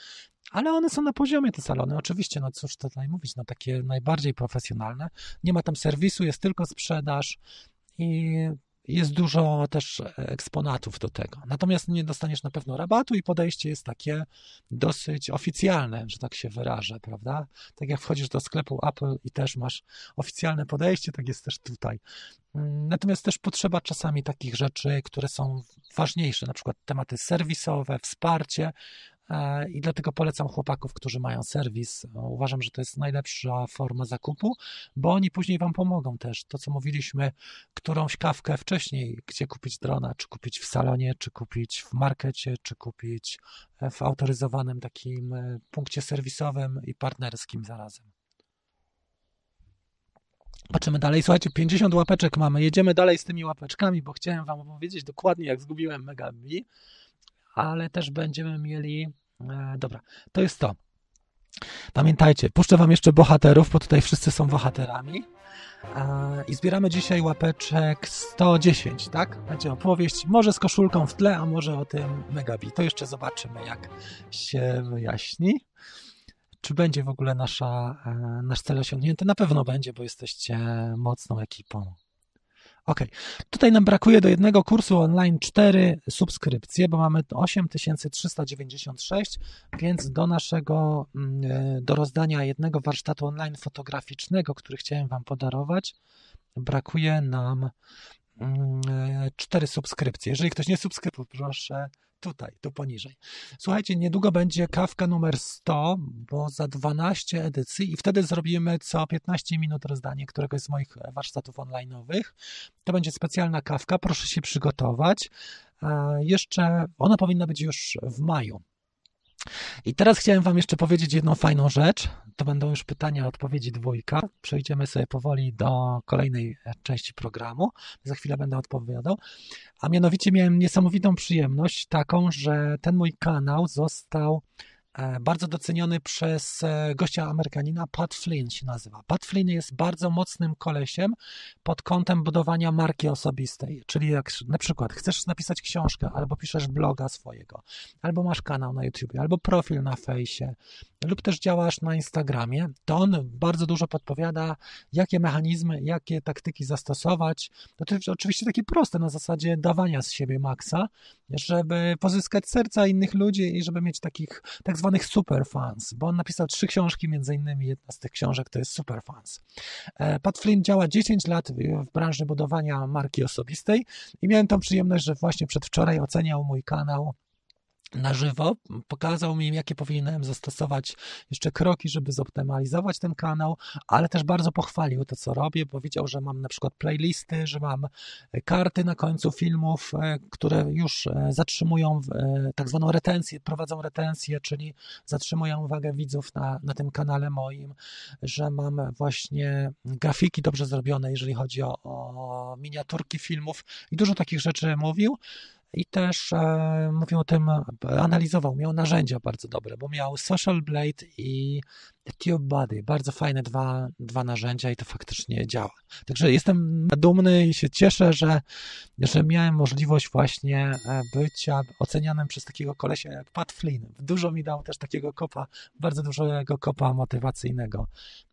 ale one są na poziomie te salony. Oczywiście, no cóż tutaj mówić, no takie najbardziej profesjonalne. Nie ma tam serwisu, jest tylko sprzedaż i jest dużo też eksponatów do tego. Natomiast nie dostaniesz na pewno rabatu i podejście jest takie dosyć oficjalne, że tak się wyrażę, prawda? Tak jak wchodzisz do sklepu Apple i też masz oficjalne podejście, tak jest też tutaj. Natomiast też potrzeba czasami takich rzeczy, które są ważniejsze, na przykład tematy serwisowe, wsparcie, i dlatego polecam chłopaków, którzy mają serwis. Uważam, że to jest najlepsza forma zakupu, bo oni później Wam pomogą też. To, co mówiliśmy, którąś kawkę wcześniej, gdzie kupić drona, czy kupić w salonie, czy kupić w markecie, czy kupić w autoryzowanym takim e, punkcie serwisowym i partnerskim zarazem. Patrzymy dalej. Słuchajcie, 50 łapeczek mamy. Jedziemy dalej z tymi łapeczkami, bo chciałem Wam opowiedzieć dokładnie, jak zgubiłem Megabi ale też będziemy mieli. E, dobra, to jest to. Pamiętajcie, puszczę Wam jeszcze bohaterów, bo tutaj wszyscy są bohaterami. E, I zbieramy dzisiaj łapeczek 110, tak? Będzie opowieść, może z koszulką w tle, a może o tym Megabi. To jeszcze zobaczymy, jak się wyjaśni. Czy będzie w ogóle nasza, e, nasz cel osiągnięty? Na pewno będzie, bo jesteście mocną ekipą. Ok, tutaj nam brakuje do jednego kursu online 4 subskrypcje, bo mamy 8396, więc do naszego, mm, e, do rozdania jednego warsztatu online fotograficznego, który chciałem Wam podarować, brakuje nam 4 mm, e, subskrypcje. Jeżeli ktoś nie subskrybuje, proszę tutaj, tu poniżej. Słuchajcie, niedługo będzie kawka numer 100, bo za 12 edycji i wtedy zrobimy co 15 minut rozdanie któregoś z moich warsztatów online'owych. To będzie specjalna kawka, proszę się przygotować. Jeszcze ona powinna być już w maju. I teraz chciałem Wam jeszcze powiedzieć jedną fajną rzecz. To będą już pytania, odpowiedzi dwójka. Przejdziemy sobie powoli do kolejnej części programu. Za chwilę będę odpowiadał. A mianowicie miałem niesamowitą przyjemność taką, że ten mój kanał został e, bardzo doceniony przez e, gościa Amerykanina, Pat Flynn się nazywa. Pat Flynn jest bardzo mocnym kolesiem pod kątem budowania marki osobistej, czyli jak na przykład chcesz napisać książkę, albo piszesz bloga swojego, albo masz kanał na YouTube, albo profil na fejsie, lub też działasz na Instagramie, to on bardzo dużo podpowiada, jakie mechanizmy, jakie taktyki zastosować. To jest oczywiście takie proste na zasadzie dawania z siebie maksa, żeby pozyskać serca innych ludzi i żeby mieć takich tak zwanych superfans, bo on napisał trzy książki, między innymi jedna z tych książek to jest Superfans. E, Pat Flynn działa 10 lat w branży budowania marki osobistej i miałem tą przyjemność, że właśnie przedwczoraj oceniał mój kanał na żywo, pokazał mi, jakie powinienem zastosować jeszcze kroki, żeby zoptymalizować ten kanał, ale też bardzo pochwalił to, co robię, powiedział, że mam na przykład playlisty, że mam karty na końcu filmów, e, które już e, zatrzymują e, tak zwaną retencję, prowadzą retencję, czyli zatrzymują uwagę widzów na, na tym kanale moim, że mam właśnie grafiki dobrze zrobione, jeżeli chodzi o, o miniaturki filmów. I dużo takich rzeczy mówił i też e, mówił o tym, analizował, miał narzędzia bardzo dobre, bo miał Social Blade i TubeBuddy, bardzo fajne dwa, dwa narzędzia i to faktycznie działa. Także jestem dumny i się cieszę, że, że miałem możliwość właśnie e, bycia ocenianym przez takiego kolesia jak Pat Flynn. Dużo mi dał też takiego kopa, bardzo dużego kopa motywacyjnego.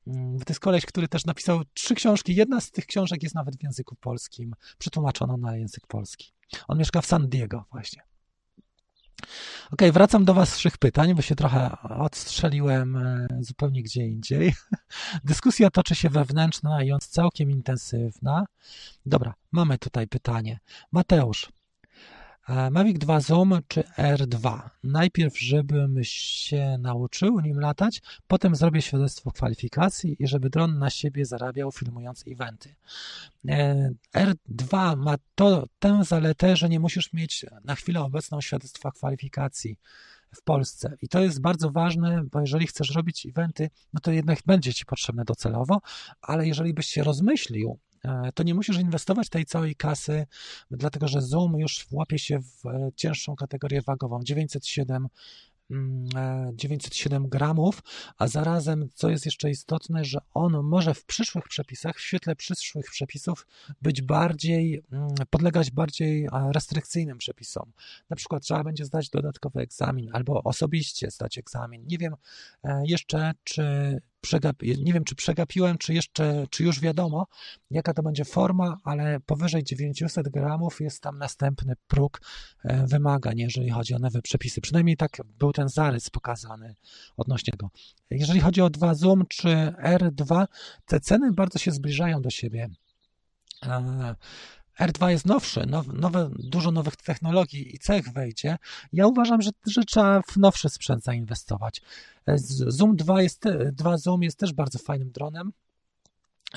Mm, to jest koleś, który też napisał trzy książki. Jedna z tych książek jest nawet w języku polskim, przetłumaczono na język polski. On mieszka w San Diego właśnie. Ok, wracam do Waszych pytań, bo się trochę odstrzeliłem e, zupełnie gdzie indziej. Dyskusja toczy się wewnętrzna i on całkiem intensywna. Dobra, mamy tutaj pytanie. Mateusz, Mavic 2 Zoom czy R2? Najpierw, żebym się nauczył nim latać, potem zrobię świadectwo kwalifikacji i żeby dron na siebie zarabiał filmując eventy. E, R2 ma to, tę zaletę, że nie musisz mieć na chwilę obecną świadectwa kwalifikacji w Polsce. I to jest bardzo ważne, bo jeżeli chcesz robić eventy, no to jednak będzie ci potrzebne docelowo, ale jeżeli byś się rozmyślił E, to nie musisz inwestować tej całej kasy, dlatego że Zoom już łapie się w e, cięższą kategorię wagową 907 907 mm, e, gramów, a zarazem, co jest jeszcze istotne, że on może w przyszłych przepisach, w świetle przyszłych przepisów, być bardziej, mm, podlegać bardziej restrykcyjnym przepisom. Na przykład trzeba będzie zdać dodatkowy egzamin albo osobiście zdać egzamin. Nie wiem jeszcze, czy nie wiem, czy przegapiłem, czy jeszcze, czy już wiadomo, jaka to będzie forma, ale powyżej 900 gramów jest tam następny próg e, wymagań, jeżeli chodzi o nowe przepisy. Przynajmniej tak był ten zarys pokazany odnośnie go. Jeżeli chodzi o 2 Zoom czy R2, te ceny bardzo się zbliżają do siebie. E, R2 jest nowszy, nowe, dużo nowych technologii i cech wejdzie. Ja uważam, że, że trzeba w nowszy sprzęt zainwestować. Zoom 2, jest, 2 Zoom jest też bardzo fajnym dronem.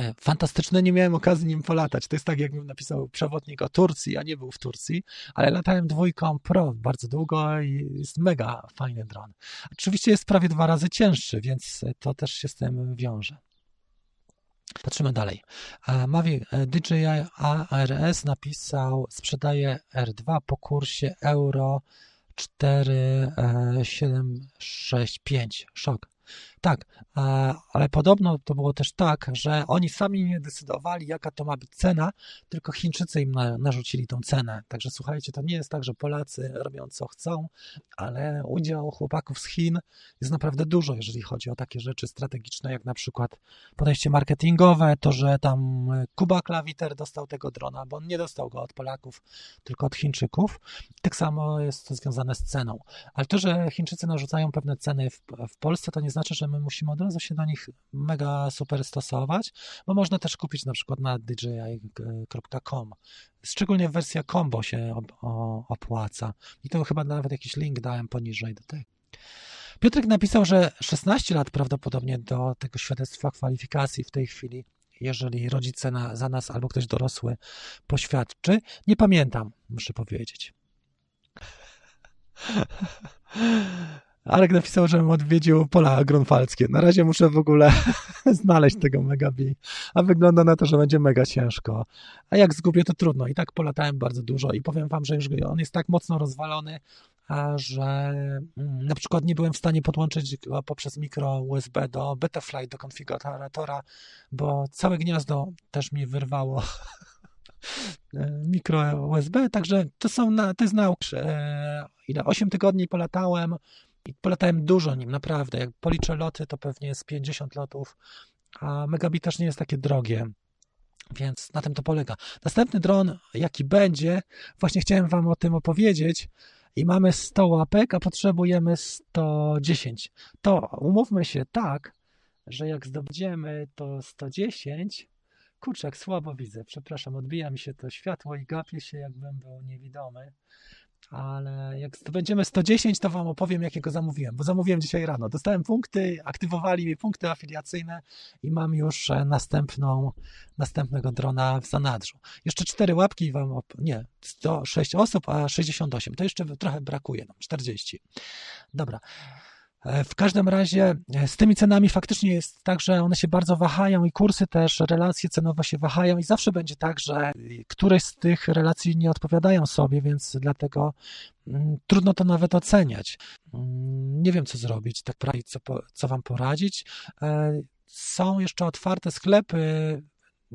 E, fantastyczne, nie miałem okazji nim polatać. To jest tak, jakbym napisał przewodnik o Turcji, a nie był w Turcji, ale latałem dwójką Pro bardzo długo i jest mega fajny dron. Oczywiście jest prawie dwa razy cięższy, więc to też się z tym wiąże. Patrzymy dalej. Mavic e, DJI ARS napisał, sprzedaje R2 po kursie euro 4765. Szok. Tak, ale podobno to było też tak, że oni sami nie decydowali, jaka to ma być cena, tylko Chińczycy im narzucili tą cenę. Także słuchajcie, to nie jest tak, że Polacy robią co chcą, ale udział chłopaków z Chin jest naprawdę dużo, jeżeli chodzi o takie rzeczy strategiczne, jak na przykład podejście marketingowe, to, że tam Kuba Klawiter dostał tego drona, bo on nie dostał go od Polaków, tylko od Chińczyków. Tak samo jest to związane z ceną. Ale to, że Chińczycy narzucają pewne ceny w, w Polsce, to nie znaczy, że my musimy od razu się do nich mega super stosować, bo można też kupić na przykład na dji.com. Szczególnie wersja combo się opłaca. I to chyba nawet jakiś link dałem poniżej do tej. Piotrek napisał, że 16 lat prawdopodobnie do tego świadectwa kwalifikacji w tej chwili, jeżeli rodzice na, za nas albo ktoś dorosły poświadczy. Nie pamiętam, muszę powiedzieć. Arek napisał, żebym odwiedził pola grunwaldzkie. Na razie muszę w ogóle znaleźć tego Megabi, a wygląda na to, że będzie mega ciężko. A jak zgubię, to trudno. I tak polatałem bardzo dużo i powiem wam, że już on jest tak mocno rozwalony, że mm, na przykład nie byłem w stanie podłączyć go poprzez mikro USB do Betaflight, do konfiguratora, bo całe gniazdo też mi wyrwało mikro USB, także to są, to jest nauka. E, ile? 8 tygodni polatałem i polatałem dużo nim, naprawdę. Jak policzę loty, to pewnie jest 50 lotów, a megabit też nie jest takie drogie. Więc na tym to polega. Następny dron, jaki będzie, właśnie chciałem Wam o tym opowiedzieć. I mamy 100 łapek, a potrzebujemy 110. To umówmy się tak, że jak zdobędziemy to 110, kurczak, słabo widzę, przepraszam, odbija mi się to światło i gapię się, jakbym był niewidomy ale jak zdobędziemy 110, to Wam opowiem, jakiego zamówiłem, bo zamówiłem dzisiaj rano. Dostałem punkty, aktywowali mi punkty afiliacyjne i mam już e, następną, następnego drona w zanadrzu. Jeszcze cztery łapki Wam, op- nie, 106 osób, a 68, to jeszcze trochę brakuje nam, 40. Dobra. E, w każdym razie e, z tymi cenami faktycznie jest tak, że one się bardzo wahają i kursy też, relacje cenowe się wahają i zawsze będzie tak, że któreś z tych relacji nie odpowiadają sobie, więc dlatego mm, trudno to nawet oceniać. Mm, nie wiem, co zrobić, tak prawie, co, co Wam poradzić. E, są jeszcze otwarte sklepy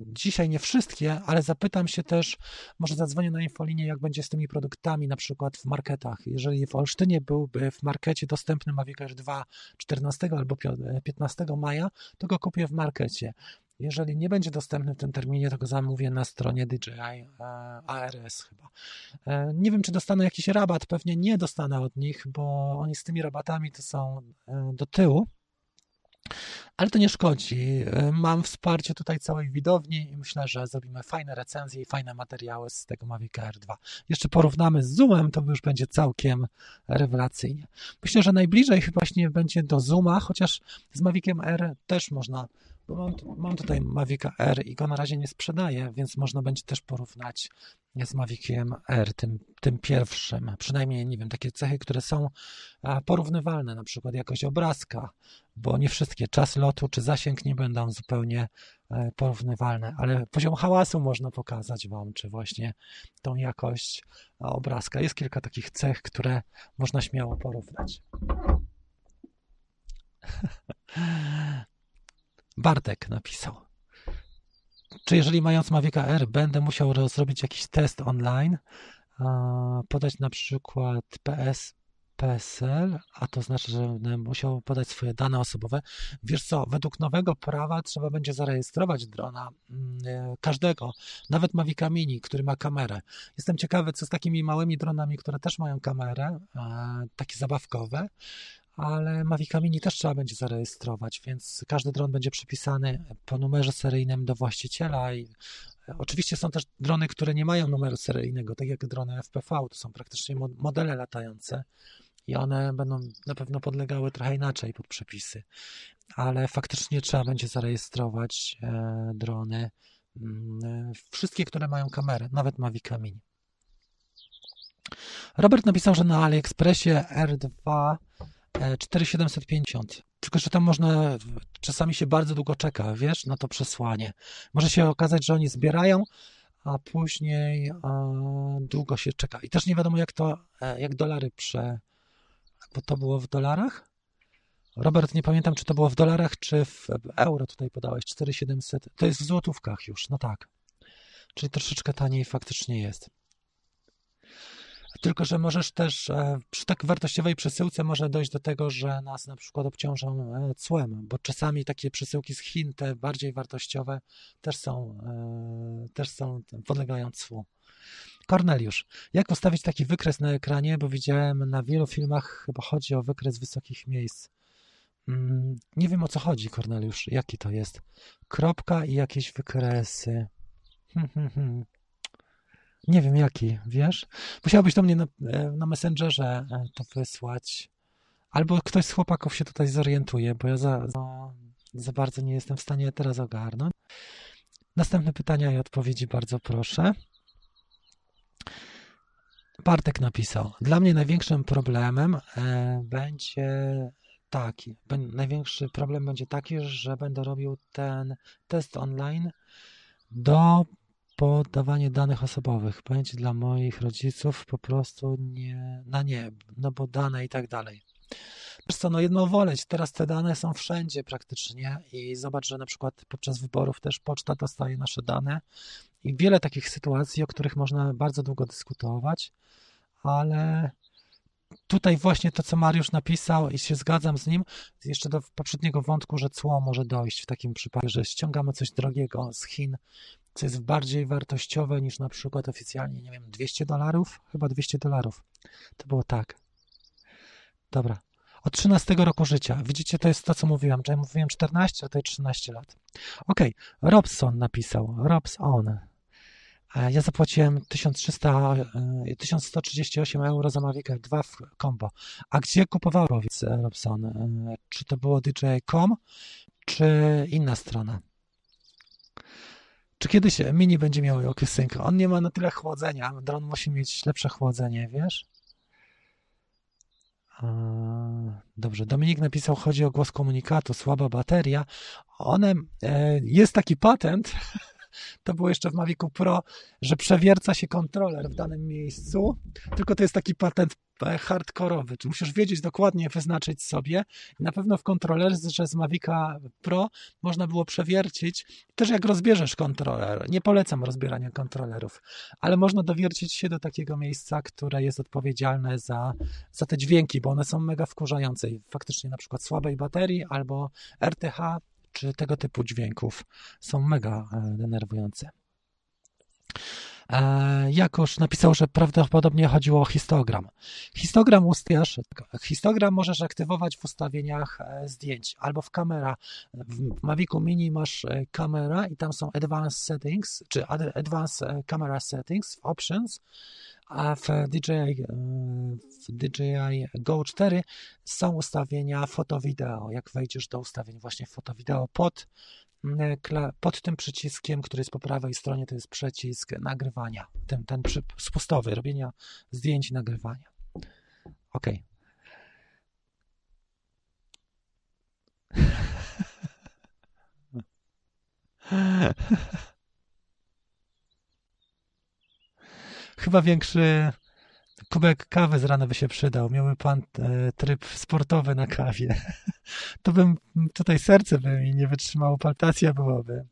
Dzisiaj nie wszystkie, ale zapytam się też, może zadzwonię na infolinię, jak będzie z tymi produktami, na przykład w marketach. Jeżeli w Olsztynie byłby w markecie dostępny Mavic Air 2 14 albo 15 maja, to go kupię w markecie. Jeżeli nie będzie dostępny w tym terminie, to go zamówię na stronie DJI e, ARS chyba. E, nie wiem, czy dostanę jakiś rabat, pewnie nie dostanę od nich, bo oni z tymi rabatami to są e, do tyłu. Ale to nie szkodzi. Mam wsparcie tutaj całej widowni i myślę, że zrobimy fajne recenzje i fajne materiały z tego Mavic Air 2. Jeszcze porównamy z Zoomem, to już będzie całkiem rewelacyjnie. Myślę, że najbliżej chyba właśnie będzie do Zooma, chociaż z Maviciem R też można bo mam, mam tutaj Mavica R i go na razie nie sprzedaję, więc można będzie też porównać z Maviciem R, tym, tym pierwszym. Przynajmniej, nie wiem, takie cechy, które są porównywalne, na przykład jakość obrazka, bo nie wszystkie, czas lotu czy zasięg nie będą zupełnie e, porównywalne, ale poziom hałasu można pokazać Wam, czy właśnie tą jakość obrazka. Jest kilka takich cech, które można śmiało porównać. Bartek napisał. Czy jeżeli mając Mavica R będę musiał zrobić jakiś test online, podać na przykład PS, PSL, a to znaczy, że będę musiał podać swoje dane osobowe. Wiesz co, według nowego prawa trzeba będzie zarejestrować drona mm, e, każdego, nawet Mavica Mini, który ma kamerę. Jestem ciekawy, co z takimi małymi dronami, które też mają kamerę, takie zabawkowe ale Mavic Mini też trzeba będzie zarejestrować, więc każdy dron będzie przypisany po numerze seryjnym do właściciela i e, Oczywiście są też drony, które nie mają numeru seryjnego, tak jak drony FPV, to są praktycznie modele latające i one będą na pewno podlegały trochę inaczej pod przepisy, ale faktycznie trzeba będzie zarejestrować e, drony, mm, e, wszystkie, które mają kamerę, nawet Mavic Mini. Robert napisał, że na AliExpressie R2 4750. Tylko, że tam można, czasami się bardzo długo czeka, wiesz, na to przesłanie. Może się okazać, że oni zbierają, a później a, długo się czeka. I też nie wiadomo, jak to, e, jak dolary prze... Bo to było w dolarach? Robert, nie pamiętam, czy to było w dolarach, czy w euro tutaj podałeś, 4700. To jest w złotówkach już, no tak. Czyli troszeczkę taniej faktycznie jest. Tylko, że możesz też e, przy tak wartościowej przesyłce może dojść do tego, że nas na przykład obciążą e, cłem, bo czasami takie przesyłki z Chin, te bardziej wartościowe, też są, e, też są podlegają cłu. Korneliusz, jak ustawić taki wykres na ekranie, bo widziałem na wielu filmach, chyba chodzi o wykres wysokich miejsc. Mm, nie wiem o co chodzi, Korneliusz, jaki to jest. Kropka i jakieś wykresy. Nie wiem jaki, wiesz? Musiałbyś do mnie na, e, na Messengerze e, to wysłać. Albo ktoś z chłopaków się tutaj zorientuje, bo ja za, za, za bardzo nie jestem w stanie teraz ogarnąć. Następne pytania i odpowiedzi bardzo proszę. Bartek napisał: Dla mnie największym problemem e, będzie taki. Największy problem będzie taki, że będę robił ten test online do podawanie danych osobowych. Pamięci dla moich rodziców po prostu nie, na nie, no bo dane i tak dalej. Wiesz co, no jedno woleć, teraz te dane są wszędzie praktycznie i zobacz, że na przykład podczas wyborów też poczta dostaje nasze dane i wiele takich sytuacji, o których można bardzo długo dyskutować, ale tutaj właśnie to, co Mariusz napisał i się zgadzam z nim, jeszcze do poprzedniego wątku, że cło może dojść w takim przypadku, że ściągamy coś drogiego z Chin, co jest bardziej wartościowe niż na przykład oficjalnie, nie wiem, 200 dolarów? Chyba 200 dolarów. To było tak. Dobra. Od 13 roku życia. Widzicie, to jest to, co mówiłem. Czyli mówiłem 14, a to jest 13 lat. Okay. Robson napisał. Robson. Ja zapłaciłem 1300, 1138 e, euro za Mavic Air 2 w combo. A gdzie kupowałem, Robson? E, czy to było DJ.com, czy inna strona? Czy kiedyś Mini będzie miał OcuSync? On nie ma na tyle chłodzenia. Dron musi mieć lepsze chłodzenie, wiesz? Dobrze, Dominik napisał, chodzi o głos komunikatu, słaba bateria. One, e, jest taki patent, to było jeszcze w Mavicu Pro, że przewierca się kontroler w danym miejscu, tylko to jest taki patent hardkorowy, czy musisz wiedzieć dokładnie, wyznaczyć sobie. Na pewno w kontrolerze z Mavica Pro można było przewiercić, też jak rozbierzesz kontroler. Nie polecam rozbierania kontrolerów, ale można dowiercić się do takiego miejsca, które jest odpowiedzialne za, za te dźwięki, bo one są mega wkurzające. Faktycznie na przykład słabej baterii albo RTH czy tego typu dźwięków są mega e, denerwujące. E, Jakoś napisał, że prawdopodobnie chodziło o histogram. Histogram ustawiasz, histogram możesz aktywować w ustawieniach e, zdjęć albo w kamera. W Mavicu Mini masz kamera i tam są advanced settings, czy advanced camera settings, options a w DJI, w DJI Go 4 są ustawienia foto-wideo. Jak wejdziesz do ustawień właśnie foto-wideo pod, pod tym przyciskiem, który jest po prawej stronie, to jest przycisk nagrywania, ten, ten spustowy, robienia zdjęć i nagrywania. OK. Chyba większy kubek kawy z rana by się przydał. Miałby pan e, tryb sportowy na kawie. To bym tutaj serce by mi nie wytrzymało, paltacja byłaby.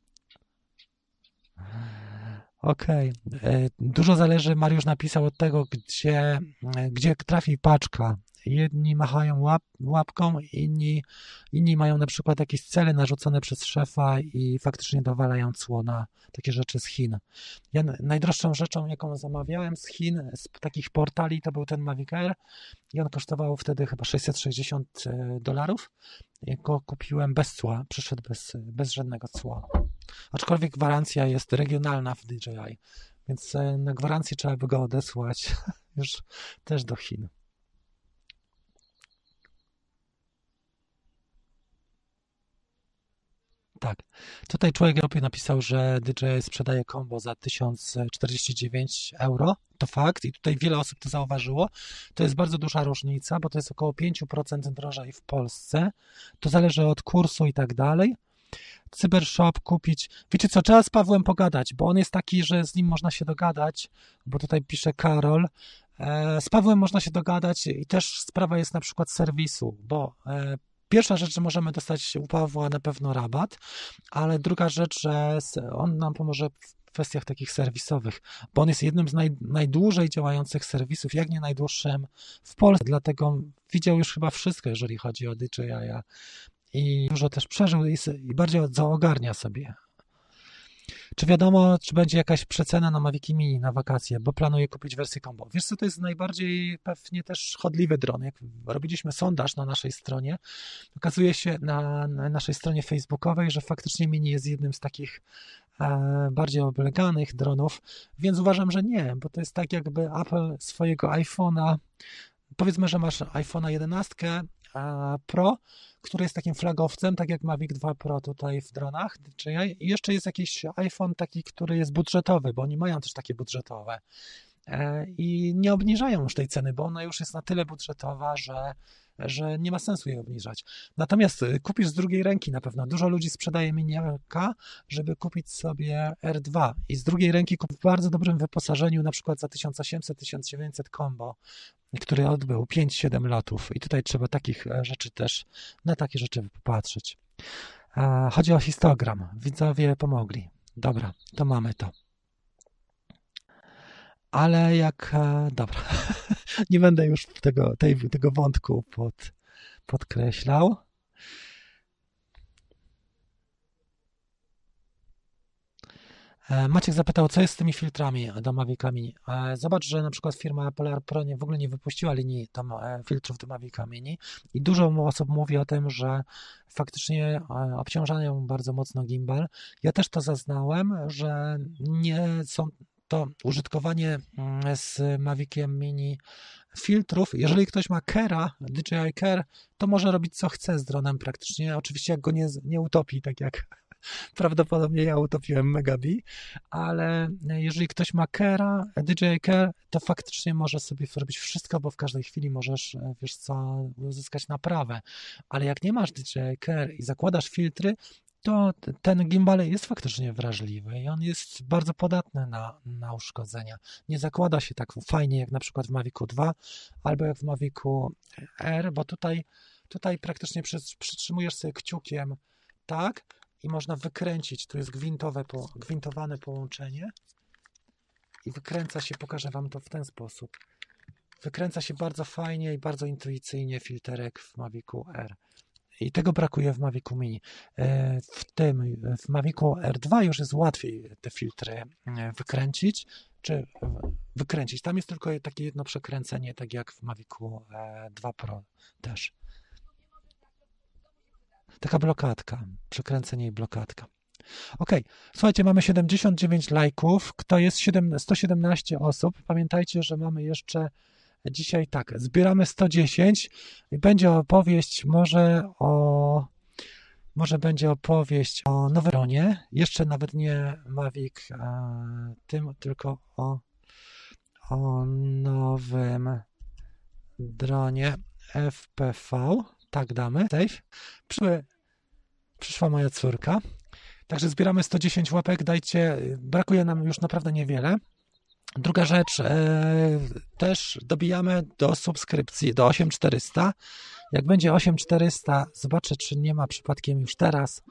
Okej. Okay. E, dużo zależy, Mariusz napisał od tego, gdzie, e, gdzie trafi paczka. Jedni machają łap, łapką, inni, inni mają na przykład jakieś cele narzucone przez szefa i faktycznie dowalają cło na takie rzeczy z Chin. Ja najdroższą rzeczą, jaką zamawiałem z Chin, z takich portali, to był ten Mavic Air i on kosztował wtedy chyba 660 e, dolarów. Go kupiłem bez cła, przyszedł bez, bez żadnego cła. Aczkolwiek gwarancja jest regionalna w DJI, więc e, na gwarancję trzeba by go odesłać już też do Chin. Tak. Tutaj człowiek Europy napisał, że DJI sprzedaje combo za 1049 euro. To fakt i tutaj wiele osób to zauważyło. To jest bardzo duża różnica, bo to jest około 5% drożej w Polsce. To zależy od kursu i tak dalej. Cybershop kupić. Wiecie co, trzeba z Pawłem pogadać, bo on jest taki, że z nim można się dogadać, bo tutaj pisze Karol. E, z Pawłem można się dogadać i też sprawa jest na przykład serwisu, bo e, Pierwsza rzecz, że możemy dostać u Pawła na pewno rabat, ale druga rzecz, że on nam pomoże w kwestiach takich serwisowych, bo on jest jednym z naj, najdłużej działających serwisów, jak nie najdłuższym w Polsce, dlatego widział już chyba wszystko, jeżeli chodzi o DJI i dużo też przeżył i, i bardziej ogarnia sobie czy wiadomo, czy będzie jakaś przecena na Mavic Mini na wakacje, bo planuję kupić wersję combo. Wiesz co, to jest najbardziej pewnie też chodliwy dron. Jak robiliśmy sondaż na naszej stronie, okazuje się na, na naszej stronie facebookowej, że faktycznie Mini jest jednym z takich e, bardziej obleganych dronów, więc uważam, że nie, bo to jest tak jakby Apple swojego iPhone'a, powiedzmy, że masz iPhone'a 11 Pro, który jest takim flagowcem, tak jak Mavic 2 Pro tutaj w dronach. I jeszcze jest jakiś iPhone taki, który jest budżetowy, bo oni mają też takie budżetowe. E, I nie obniżają już tej ceny, bo ona już jest na tyle budżetowa, że że nie ma sensu jej obniżać. Natomiast y, kupisz z drugiej ręki na pewno. Dużo ludzi sprzedaje mini AK, żeby kupić sobie R2 i z drugiej ręki kupić w bardzo dobrym wyposażeniu, na przykład za 1800-1900 combo, który odbył 5-7 lotów. I tutaj trzeba takich e, rzeczy też, na takie rzeczy popatrzeć. Chodzi o histogram. Widzowie pomogli. Dobra, to mamy to. Ale jak. E, dobra, nie będę już tego, tej, tego wątku pod, podkreślał. E, Maciek zapytał, co jest z tymi filtrami do Mavica Mini. E, zobacz, że na przykład firma Polar Pro nie, w ogóle nie wypuściła linii tam filtrów do Mavica Mini i dużo osób mówi o tym, że faktycznie obciążają bardzo mocno gimbal. Ja też to zaznałem, że nie są to użytkowanie mm, z Maviciem Mini filtrów. Jeżeli ktoś ma Kera, DJI Care, to może robić co chce z dronem praktycznie. Oczywiście jak go nie, nie utopi, tak jak prawdopodobnie ja utopiłem Megabi, ale jeżeli ktoś ma Kera, DJI Care, to faktycznie może sobie zrobić wszystko, bo w każdej chwili możesz, wiesz co, uzyskać naprawę. Ale jak nie masz DJI Care i zakładasz filtry, to ten gimbal jest faktycznie wrażliwy i on jest bardzo podatny na, na uszkodzenia. Nie zakłada się tak fajnie jak na przykład w Mavicu 2 albo jak w Mavicu R, bo tutaj, tutaj praktycznie przytrzymujesz sobie kciukiem tak i można wykręcić. Tu jest gwintowe, gwintowane połączenie i wykręca się, pokażę Wam to w ten sposób. Wykręca się bardzo fajnie i bardzo intuicyjnie filterek w Mavicu R. I tego brakuje w Mavicu Mini. E, w tym, w Mavicu R2 już jest łatwiej te filtry e, wykręcić, czy wykręcić. Tam jest tylko takie jedno przekręcenie, tak jak w Mavicu 2 e, Pro też. Taka blokadka, przekręcenie i blokadka. Ok, słuchajcie, mamy 79 lajków, kto jest 7, 117 osób. Pamiętajcie, że mamy jeszcze Dzisiaj tak, zbieramy 110 i będzie opowieść może o może będzie opowieść o Noweronie, jeszcze nawet nie Mavic tym, tylko o, o nowym dronie FPV, tak damy, safe. Przyszły, przyszła moja córka, także zbieramy 110 łapek, dajcie, brakuje nam już naprawdę niewiele, Druga rzecz, e, też dobijamy do subskrypcji do 8400. Jak będzie 8400, zobaczę, czy nie ma przypadkiem już teraz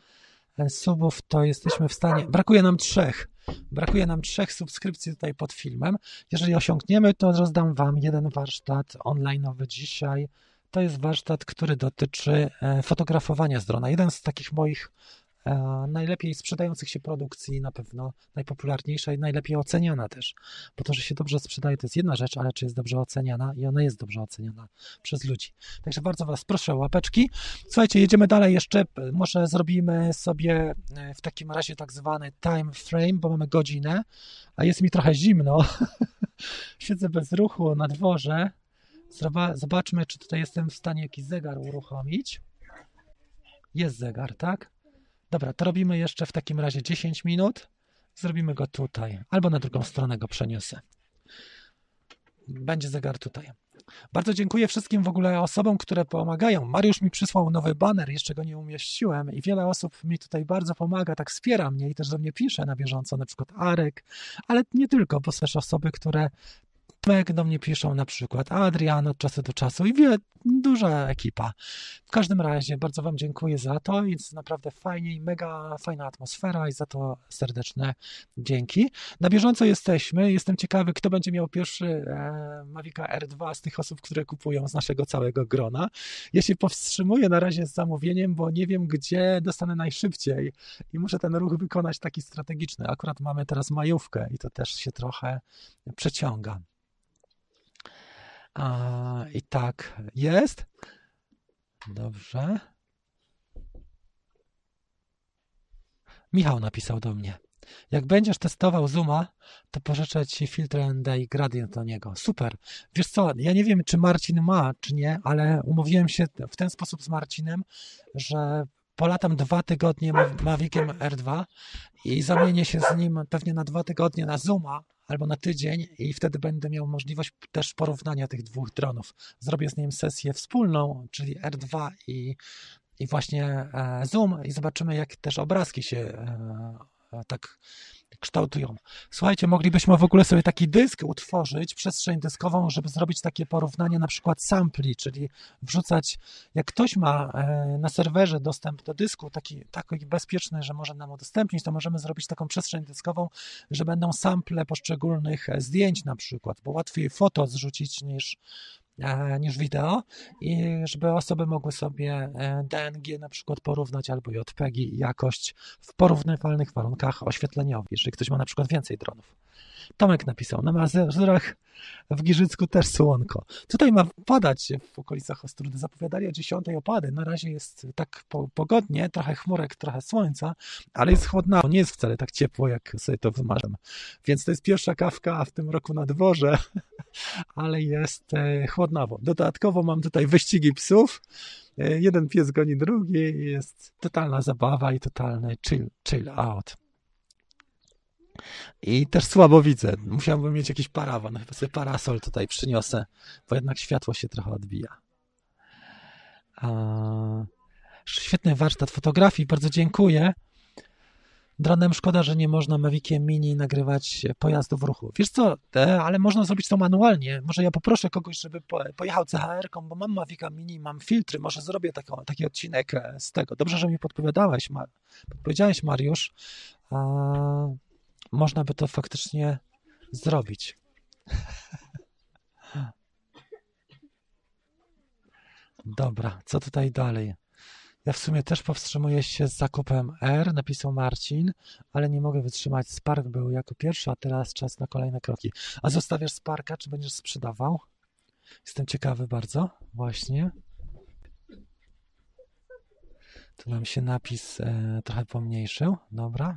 e, subów, to jesteśmy w stanie. Brakuje nam trzech. Brakuje nam trzech subskrypcji tutaj pod filmem. Jeżeli osiągniemy, to rozdam Wam jeden warsztat online'owy dzisiaj. To jest warsztat, który dotyczy e, fotografowania z drona. Jeden z takich moich najlepiej sprzedających się produkcji, na pewno najpopularniejsza i najlepiej oceniana też. Bo to, że się dobrze sprzedaje, to jest jedna rzecz, ale czy jest dobrze oceniana i ona jest dobrze oceniana przez ludzi. Także bardzo Was proszę o łapeczki. Słuchajcie, jedziemy dalej jeszcze. Może zrobimy sobie e, w takim razie tak zwany time frame, bo mamy godzinę, a jest mi trochę zimno. Siedzę bez ruchu na dworze. Zobaczmy, czy tutaj jestem w stanie jakiś zegar uruchomić. Jest zegar, tak? Dobra, to robimy jeszcze w takim razie 10 minut. Zrobimy go tutaj, albo na drugą stronę go przeniosę. Będzie zegar tutaj. Bardzo dziękuję wszystkim w ogóle osobom, które pomagają. Mariusz mi przysłał nowy banner, jeszcze go nie umieściłem i wiele osób mi tutaj bardzo pomaga, tak wspiera mnie i też do mnie pisze na bieżąco, na przykład Arek, ale nie tylko, bo też osoby, które jak do mnie piszą na przykład Adrian od czasu do czasu i wie, duża ekipa. W każdym razie bardzo Wam dziękuję za to. Jest naprawdę fajnie i mega fajna atmosfera i za to serdeczne dzięki. Na bieżąco jesteśmy. Jestem ciekawy, kto będzie miał pierwszy e, Mavica R2 z tych osób, które kupują z naszego całego grona. Ja się powstrzymuję na razie z zamówieniem, bo nie wiem, gdzie dostanę najszybciej i muszę ten ruch wykonać taki strategiczny. Akurat mamy teraz majówkę i to też się trochę przeciąga. A, I tak jest. Dobrze. Michał napisał do mnie. Jak będziesz testował Zooma, to pożyczę ci filtr ND i gradient do niego. Super. Wiesz co, ja nie wiem, czy Marcin ma, czy nie, ale umówiłem się w ten sposób z Marcinem, że polatam dwa tygodnie Maviciem R2 i zamienię się z nim pewnie na dwa tygodnie na Zooma, albo na tydzień i wtedy będę miał możliwość też porównania tych dwóch dronów. Zrobię z nim sesję wspólną, czyli R2 i, i właśnie e, Zoom i zobaczymy, jak też obrazki się e, tak kształtują. Słuchajcie, moglibyśmy w ogóle sobie taki dysk utworzyć, przestrzeń dyskową, żeby zrobić takie porównanie na przykład sampli, czyli wrzucać, jak ktoś ma e, na serwerze dostęp do dysku, taki, taki bezpieczny, że może nam udostępnić, to możemy zrobić taką przestrzeń dyskową, że będą sample poszczególnych e, zdjęć na przykład, bo łatwiej foto zrzucić niż niż wideo i żeby osoby mogły sobie e, DNG na przykład porównać albo JPEG jakość w porównywalnych warunkach oświetleniowych, jeżeli ktoś ma na przykład więcej dronów. Tomek napisał, na Mazurach w Giżycku też słonko. Tutaj ma padać w okolicach Ostrudy. Zapowiadali o 10 opady. Na razie jest tak pogodnie, trochę chmurek, trochę słońca, ale jest chłodno. Nie jest wcale tak ciepło, jak sobie to wymarzam. Więc to jest pierwsza kawka w tym roku na dworze, ale jest e, chłodnawo. Dodatkowo mam tutaj wyścigi psów. E, jeden pies goni drugi. Jest totalna zabawa i totalny chill, chill out. I też słabo widzę. Musiałbym mieć jakiś parawan. Chyba sobie parasol tutaj przyniosę, bo jednak światło się trochę odbija. Świetny warsztat fotografii, bardzo dziękuję. Dronem szkoda, że nie można Maviciem Mini nagrywać pojazdu w ruchu. Wiesz co, ale można zrobić to manualnie. Może ja poproszę kogoś, żeby pojechał CHR-ką, bo mam Mavica Mini, mam filtry, może zrobię taki, taki odcinek e, z tego. Dobrze, że mi podpowiadałeś, podpowiedziałeś Mariusz można by to faktycznie zrobić. Dobra, co tutaj dalej? Ja w sumie też powstrzymuję się z zakupem R, napisał Marcin, ale nie mogę wytrzymać. Spark był jako pierwszy, a teraz czas na kolejne kroki. A zostawiasz Sparka, czy będziesz sprzedawał? Jestem ciekawy bardzo, właśnie. Tu nam się napis e, trochę pomniejszył. Dobra,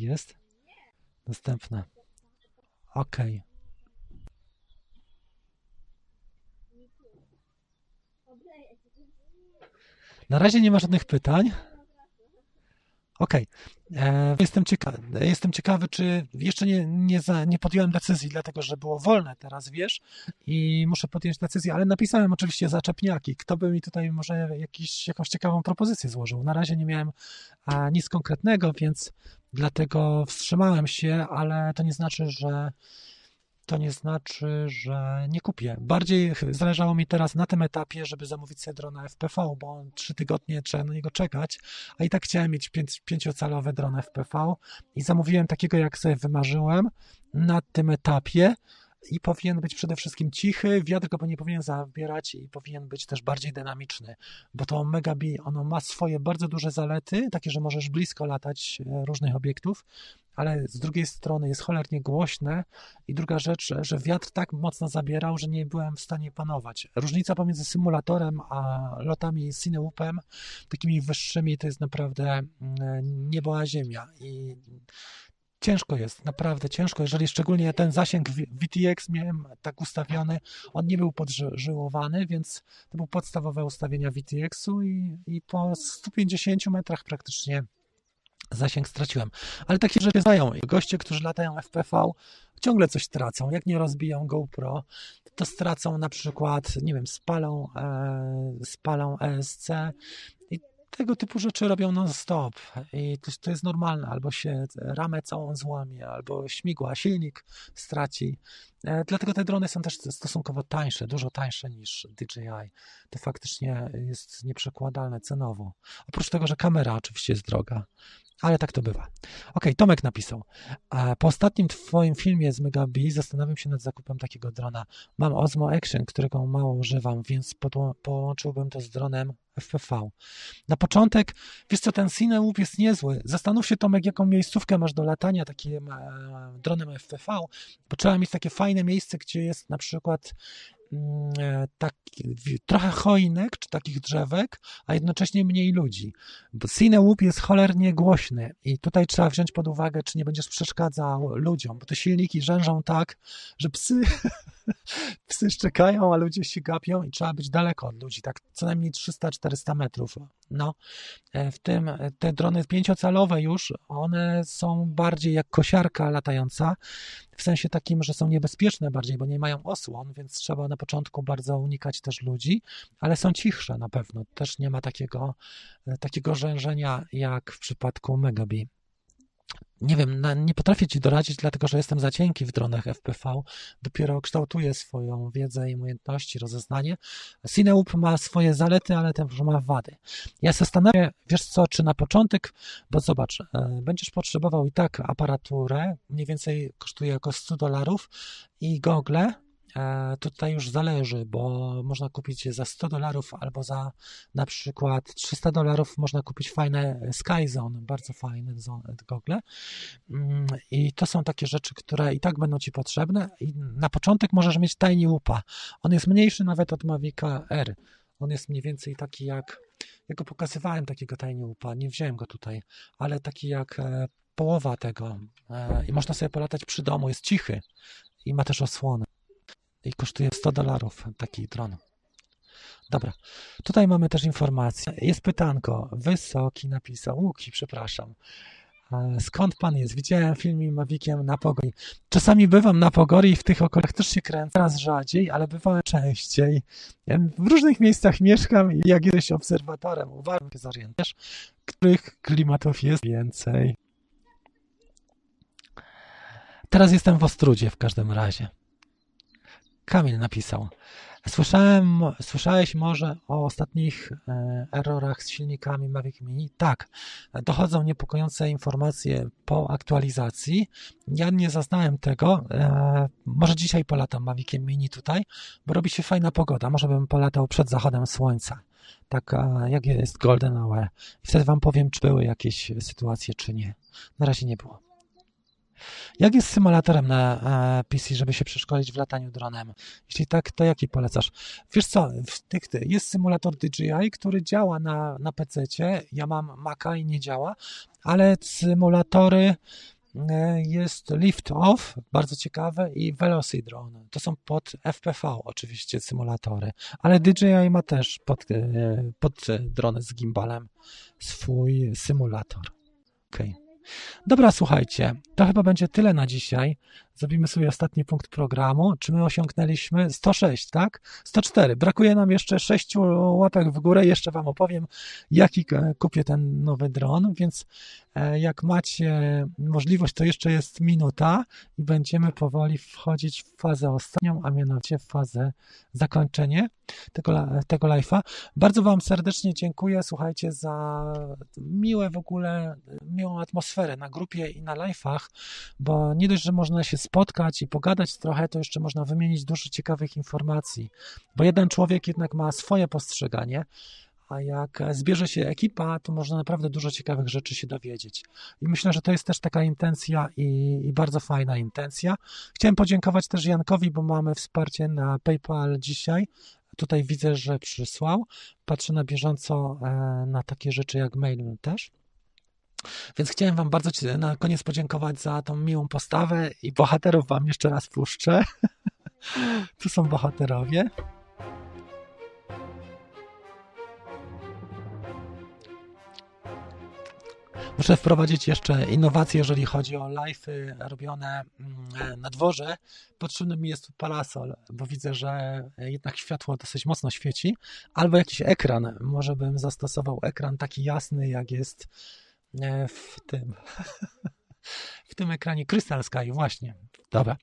jest. Następna. OK. Na razie nie ma żadnych pytań. Okay. E, jestem ciekawy, jestem ciekawy, czy jeszcze nie, nie, za, nie podjąłem decyzji, dlatego że było wolne teraz, wiesz, i muszę podjąć decyzję, ale napisałem oczywiście zaczepniaki. Kto by mi tutaj może jakiś, jakąś ciekawą propozycję złożył? Na razie nie miałem a, nic konkretnego, więc dlatego wstrzymałem się, ale to nie znaczy, że to nie znaczy, że nie kupię. Bardziej zależało mi teraz na tym etapie, żeby zamówić sobie drona FPV, bo trzy tygodnie trzeba na niego czekać, a i tak chciałem mieć pięciocalowy dron FPV i zamówiłem takiego, jak sobie wymarzyłem na tym etapie, i powinien być przede wszystkim cichy, wiatr go nie powinien zabierać i powinien być też bardziej dynamiczny, bo to Omega B, ono ma swoje bardzo duże zalety, takie, że możesz blisko latać e, różnych obiektów, ale z drugiej strony jest cholernie głośne i druga rzecz, że wiatr tak mocno zabierał, że nie byłem w stanie panować. Różnica pomiędzy symulatorem a lotami Cineupem, takimi wyższymi, to jest naprawdę mm, niebo a ziemia i ciężko jest, naprawdę ciężko, jeżeli szczególnie ten zasięg VTX miałem tak ustawiony, on nie był podżyłowany, więc to były podstawowe ustawienia VTX-u i, i po 150 metrach praktycznie zasięg straciłem. Ale takie rzeczy zdają. Goście, którzy latają FPV, ciągle coś tracą. Jak nie rozbiją GoPro, to stracą na przykład, nie wiem, spalą, e, spalą ESC i tego typu rzeczy robią non-stop. I to, to jest normalne. Albo się ramę całą złamie, albo śmigła, silnik straci. E, dlatego te drony są też stosunkowo tańsze, dużo tańsze niż DJI. To faktycznie jest nieprzekładalne cenowo. Oprócz tego, że kamera oczywiście jest droga ale tak to bywa. Ok, Tomek napisał. Po ostatnim twoim filmie z Megabi zastanawiam się nad zakupem takiego drona. Mam Osmo Action, którego mało używam, więc połączyłbym to z dronem FPV. Na początek, wiesz co, ten Cineloop jest niezły. Zastanów się Tomek, jaką miejscówkę masz do latania takim e, dronem FPV, bo trzeba mieć takie fajne miejsce, gdzie jest na przykład tak, trochę choinek czy takich drzewek, a jednocześnie mniej ludzi. Bo Cinewoop jest cholernie głośny i tutaj trzeba wziąć pod uwagę, czy nie będziesz przeszkadzał ludziom, bo te silniki rzężą tak, że psy, psy szczekają, a ludzie się gapią i trzeba być daleko od ludzi, tak co najmniej 300-400 metrów. No, e, w tym te drony pięciocalowe już, one są bardziej jak kosiarka latająca, w sensie takim, że są niebezpieczne bardziej, bo nie mają osłon, więc trzeba na początku bardzo unikać też ludzi, ale są cichsze na pewno. Też nie ma takiego, e, takiego rzężenia jak w przypadku Megabi. Nie wiem, nie potrafię Ci doradzić, dlatego że jestem za cienki w dronach FPV. Dopiero kształtuję swoją wiedzę i umiejętności, rozeznanie. Cineup ma swoje zalety, ale też ma wady. Ja się wiesz co, czy na początek, bo zobacz, e, będziesz potrzebował i tak aparaturę, mniej więcej kosztuje około 100 dolarów i gogle, E, tutaj już zależy, bo można kupić za 100 dolarów albo za na przykład 300 dolarów można kupić fajne Skyzone, bardzo fajne gogle. Mm, I to są takie rzeczy, które i tak będą Ci potrzebne. I na początek możesz mieć Tiny Łupa. On jest mniejszy nawet od Mavica R. On jest mniej więcej taki jak, ja go pokazywałem takiego Tiny Łupa, nie wziąłem go tutaj, ale taki jak e, połowa tego. E, I można sobie polatać przy domu, jest cichy i ma też osłonę i kosztuje 100 dolarów taki dron. Dobra, tutaj mamy też informację. Jest pytanko. Wysoki napisał. Łuki, przepraszam. Skąd pan jest? Widziałem film Maviciem na Pogori. Czasami bywam na Pogori i w tych okolicach też się kręcę. Teraz rzadziej, ale bywałem częściej. Ja w różnych miejscach mieszkam i jak jesteś obserwatorem, uważam, się zorientujesz, których klimatów jest więcej. Teraz jestem w Ostrudzie w każdym razie. Kamil napisał. Słyszałem, słyszałeś może o ostatnich e, errorach z silnikami Mavic Mini? Tak, dochodzą niepokojące informacje po aktualizacji. Ja nie zaznałem tego. E, może dzisiaj polatam Maviciem Mini tutaj, bo robi się fajna pogoda. Może bym polatał przed zachodem słońca. Tak jak jest Golden Hour. Wtedy wam powiem, czy były jakieś sytuacje, czy nie. Na razie nie było. Jak jest symulatorem na e, PC, żeby się przeszkolić w lataniu dronem? Jeśli tak, to jaki polecasz? Wiesz co, jest symulator DJI, który działa na, na PC. Ja mam Maca i nie działa, ale symulatory e, jest Lift Off, bardzo ciekawe, i Velocity Drone. To są pod FPV oczywiście symulatory, ale DJI ma też pod, e, pod drony z gimbalem swój symulator. Okay. Dobra, słuchajcie, to chyba będzie tyle na dzisiaj. Zrobimy sobie ostatni punkt programu. Czy my osiągnęliśmy 106, tak? 104. Brakuje nam jeszcze 6 łapek w górę. Jeszcze Wam opowiem, jaki kupię ten nowy dron, więc e, jak macie możliwość, to jeszcze jest minuta i będziemy powoli wchodzić w fazę ostatnią, a mianowicie w fazę zakończenie tego, tego live'a. Bardzo Wam serdecznie dziękuję, słuchajcie, za miłe w ogóle, miłą atmosferę na grupie i na live'ach, bo nie dość, że można się spotkać i pogadać trochę, to jeszcze można wymienić dużo ciekawych informacji, bo jeden człowiek jednak ma swoje postrzeganie, a jak zbierze się ekipa, to można naprawdę dużo ciekawych rzeczy się dowiedzieć. I myślę, że to jest też taka intencja i, i, bardzo fajna intencja. Chciałem podziękować też Jankowi, bo mamy wsparcie na PayPal dzisiaj. Tutaj widzę, że przysłał. Patrzę na bieżąco e, na takie rzeczy jak mail też. Więc chciałem Wam bardzo na koniec podziękować za tą miłą postawę i bohaterów Wam jeszcze raz puszczę. tu są bohaterowie. Muszę wprowadzić jeszcze innowacje, jeżeli chodzi o live'y robione mm, na dworze. Potrzebny mi jest parasol, bo widzę, że jednak światło dosyć mocno świeci. Albo jakiś ekran. Może bym zastosował ekran taki jasny, jak jest w tym w tym ekranie Crystal Sky, właśnie. Dobra.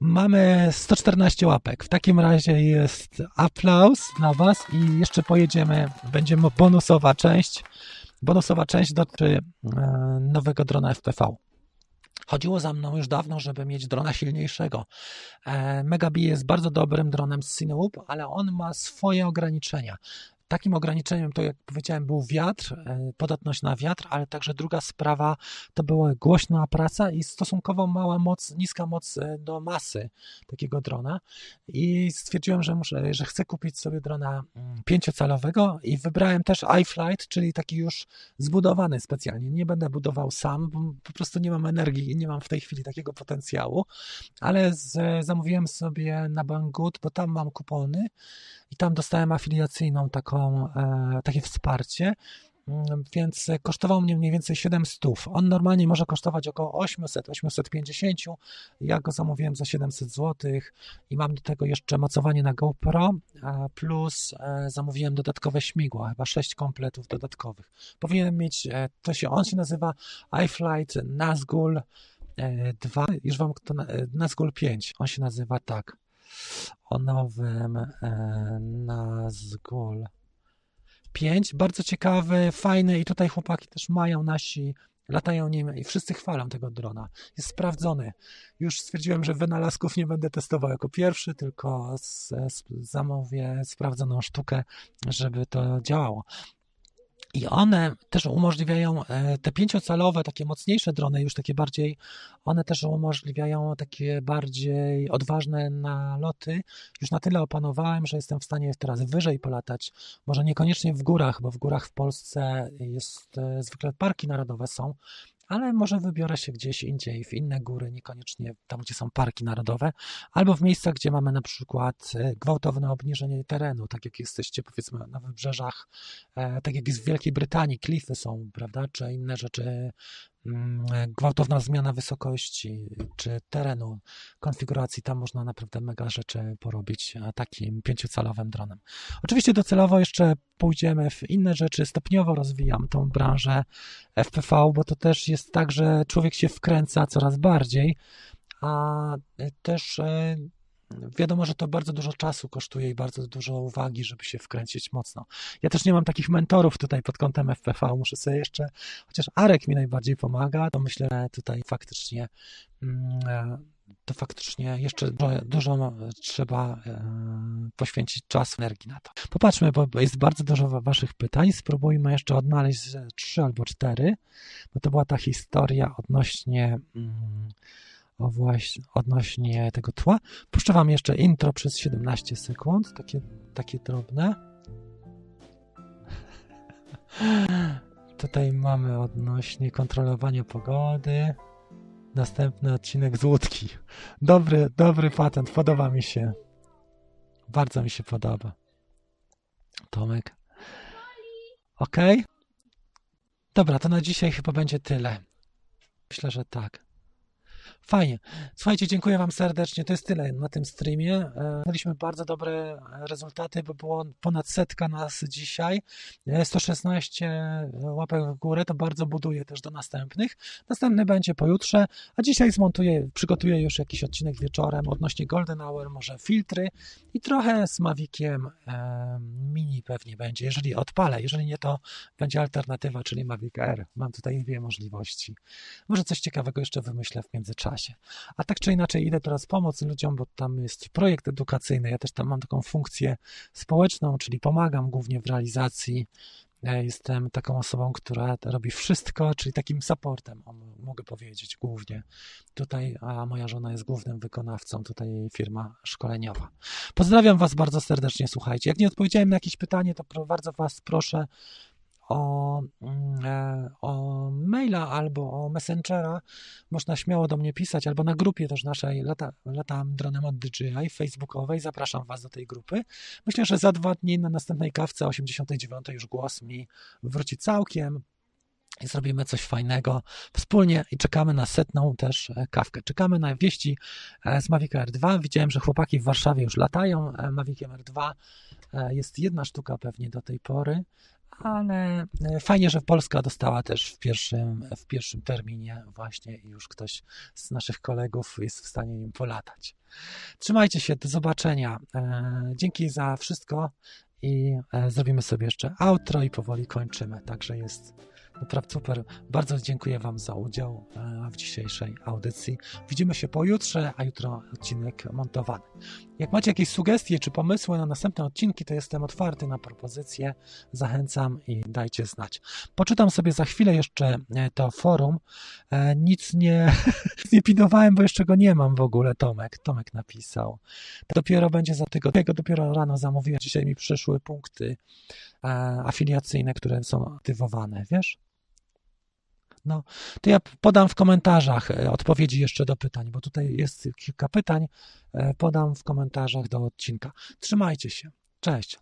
Mamy 114 łapek. W takim razie jest aplauz dla Was i jeszcze pojedziemy. Będzie bonusowa część. Bonusowa część dotyczy e, nowego drona FPV. Chodziło za mną już dawno, żeby mieć drona silniejszego. E, Megabi jest bardzo dobrym dronem z Cinewoop, ale on ma swoje ograniczenia. Takim ograniczeniem to, jak powiedziałem, był wiatr, e, podatność na wiatr, ale także druga sprawa to była głośna praca i stosunkowo mała moc, niska moc e, do masy takiego drona. I stwierdziłem, że muszę, że chcę kupić sobie drona mm, pięciocalowego i wybrałem też iFlight, czyli taki już zbudowany specjalnie. Nie będę budował sam, bo po prostu nie mam energii i nie mam w tej chwili takiego potencjału, ale z, zamówiłem sobie na Banggood, bo tam mam kupony i tam dostałem afiliacyjną taką, e, takie wsparcie, mm, więc kosztował mnie mniej więcej 700. On normalnie może kosztować około 800, 850. Ja go zamówiłem za 700 zł i mam do tego jeszcze mocowanie na GoPro, plus e, zamówiłem dodatkowe śmigła, chyba 6 kompletów dodatkowych. Powinienem mieć, e, to się, on się nazywa iFlight Nazgul 2, już wam to Nazgul 5, on się nazywa tak o nowym e, Nazgul 5. Bardzo ciekawy, fajny i tutaj chłopaki też mają nasi, latają nim i wszyscy chwalą tego drona. Jest sprawdzony. Już stwierdziłem, że wynalazków nie będę testował jako pierwszy, tylko z, z, zamówię sprawdzoną sztukę, żeby to działało. I one też umożliwiają e, te pięciocalowe, takie mocniejsze drony, już takie bardziej, one też umożliwiają takie bardziej odważne naloty. Już na tyle opanowałem, że jestem w stanie teraz wyżej polatać. Może niekoniecznie w górach, bo w górach w Polsce jest e, zwykle parki narodowe są, ale może wybiorę się gdzieś indziej, w inne góry, niekoniecznie tam, gdzie są parki narodowe, albo w miejscach, gdzie mamy na przykład e, gwałtowne obniżenie terenu, tak jak jesteście powiedzmy na wybrzeżach, e, tak jak jest w Wielkiej Brytanii, klify są, prawda, czy inne rzeczy gwałtowna zmiana wysokości czy terenu, konfiguracji, tam można naprawdę mega rzeczy porobić takim pięciocalowym dronem. Oczywiście docelowo jeszcze pójdziemy w inne rzeczy, stopniowo rozwijam tą branżę FPV, bo to też jest tak, że człowiek się wkręca coraz bardziej, a też e, Wiadomo, że to bardzo dużo czasu kosztuje i bardzo dużo uwagi, żeby się wkręcić mocno. Ja też nie mam takich mentorów tutaj pod kątem FPV, muszę sobie jeszcze, chociaż Arek mi najbardziej pomaga, to myślę, że tutaj faktycznie mm, e, to faktycznie jeszcze dużo, dużo trzeba e, poświęcić czasu, energii na to. Popatrzmy, bo jest bardzo dużo waszych pytań. Spróbujmy jeszcze odnaleźć trzy albo cztery, bo to była ta historia odnośnie mm, o właśnie odnośnie tego tła. Puszczę Wam jeszcze intro przez 17 sekund, takie, takie drobne. Tutaj mamy odnośnie kontrolowania pogody. Następny odcinek z łódki. Dobry, dobry patent, podoba mi się. Bardzo mi się podoba. Tomek. Ok? Dobra, to na dzisiaj chyba będzie tyle. Myślę, że tak. Fajnie. Słuchajcie, dziękuję Wam serdecznie. To jest tyle na tym streamie. E, mieliśmy bardzo dobre rezultaty, bo było ponad setka nas dzisiaj. 116 e, łapek w górę, to bardzo buduje też do następnych. Następny będzie pojutrze, a dzisiaj zmontuję, przygotuję już jakiś odcinek wieczorem odnośnie Golden Hour, może filtry i trochę z Maviciem e, Mini pewnie będzie, jeżeli odpalę. Jeżeli nie, to będzie alternatywa, czyli Mavic Air. Mam tutaj dwie możliwości. Może coś ciekawego jeszcze wymyślę w międzyczasie czasie. A tak czy inaczej idę teraz pomóc ludziom, bo tam jest projekt edukacyjny. Ja też tam mam taką funkcję społeczną, czyli pomagam głównie w realizacji. Jestem taką osobą, która robi wszystko, czyli takim supportem, mogę powiedzieć głównie. Tutaj, a moja żona jest głównym wykonawcą, tutaj firma szkoleniowa. Pozdrawiam Was bardzo serdecznie, słuchajcie. Jak nie odpowiedziałem na jakieś pytanie, to bardzo Was proszę o, mm, e, o maila albo o messengera, można śmiało do mnie pisać, albo na grupie też naszej lata, Latam Dronem od DJI facebookowej. Zapraszam Was do tej grupy. Myślę, że za dwa dni na następnej kawce 89 już głos mi wróci całkiem i zrobimy coś fajnego wspólnie i czekamy na setną też e, kawkę. Czekamy na wieści e, z Mavic Air 2. Widziałem, że chłopaki w Warszawie już latają Maviciem Air 2. Jest jedna sztuka pewnie do tej pory ale e, fajnie, że Polska dostała też w pierwszym, w pierwszym terminie właśnie i już ktoś z naszych kolegów jest w stanie nim polatać. Trzymajcie się, do zobaczenia. E, dzięki za wszystko i e, zrobimy sobie jeszcze outro i powoli kończymy. Także jest Naprawdę super. Bardzo dziękuję Wam za udział e, w dzisiejszej audycji. Widzimy się pojutrze, a jutro odcinek montowany. Jak macie jakieś sugestie czy pomysły na następne odcinki, to jestem otwarty na propozycje. Zachęcam i dajcie znać. Poczytam sobie za chwilę jeszcze e, to forum. E, nic nie, nie pinowałem, bo jeszcze go nie mam w ogóle. Tomek, Tomek napisał. Dopiero będzie za tygodnie. Jego dopiero rano zamówiłem. Dzisiaj mi przyszły punkty afiliacyjne, które są aktywowane, wiesz? No, to ja podam w komentarzach e, odpowiedzi jeszcze do pytań, bo tutaj jest kilka pytań. E, podam w komentarzach do odcinka. Trzymajcie się. Cześć.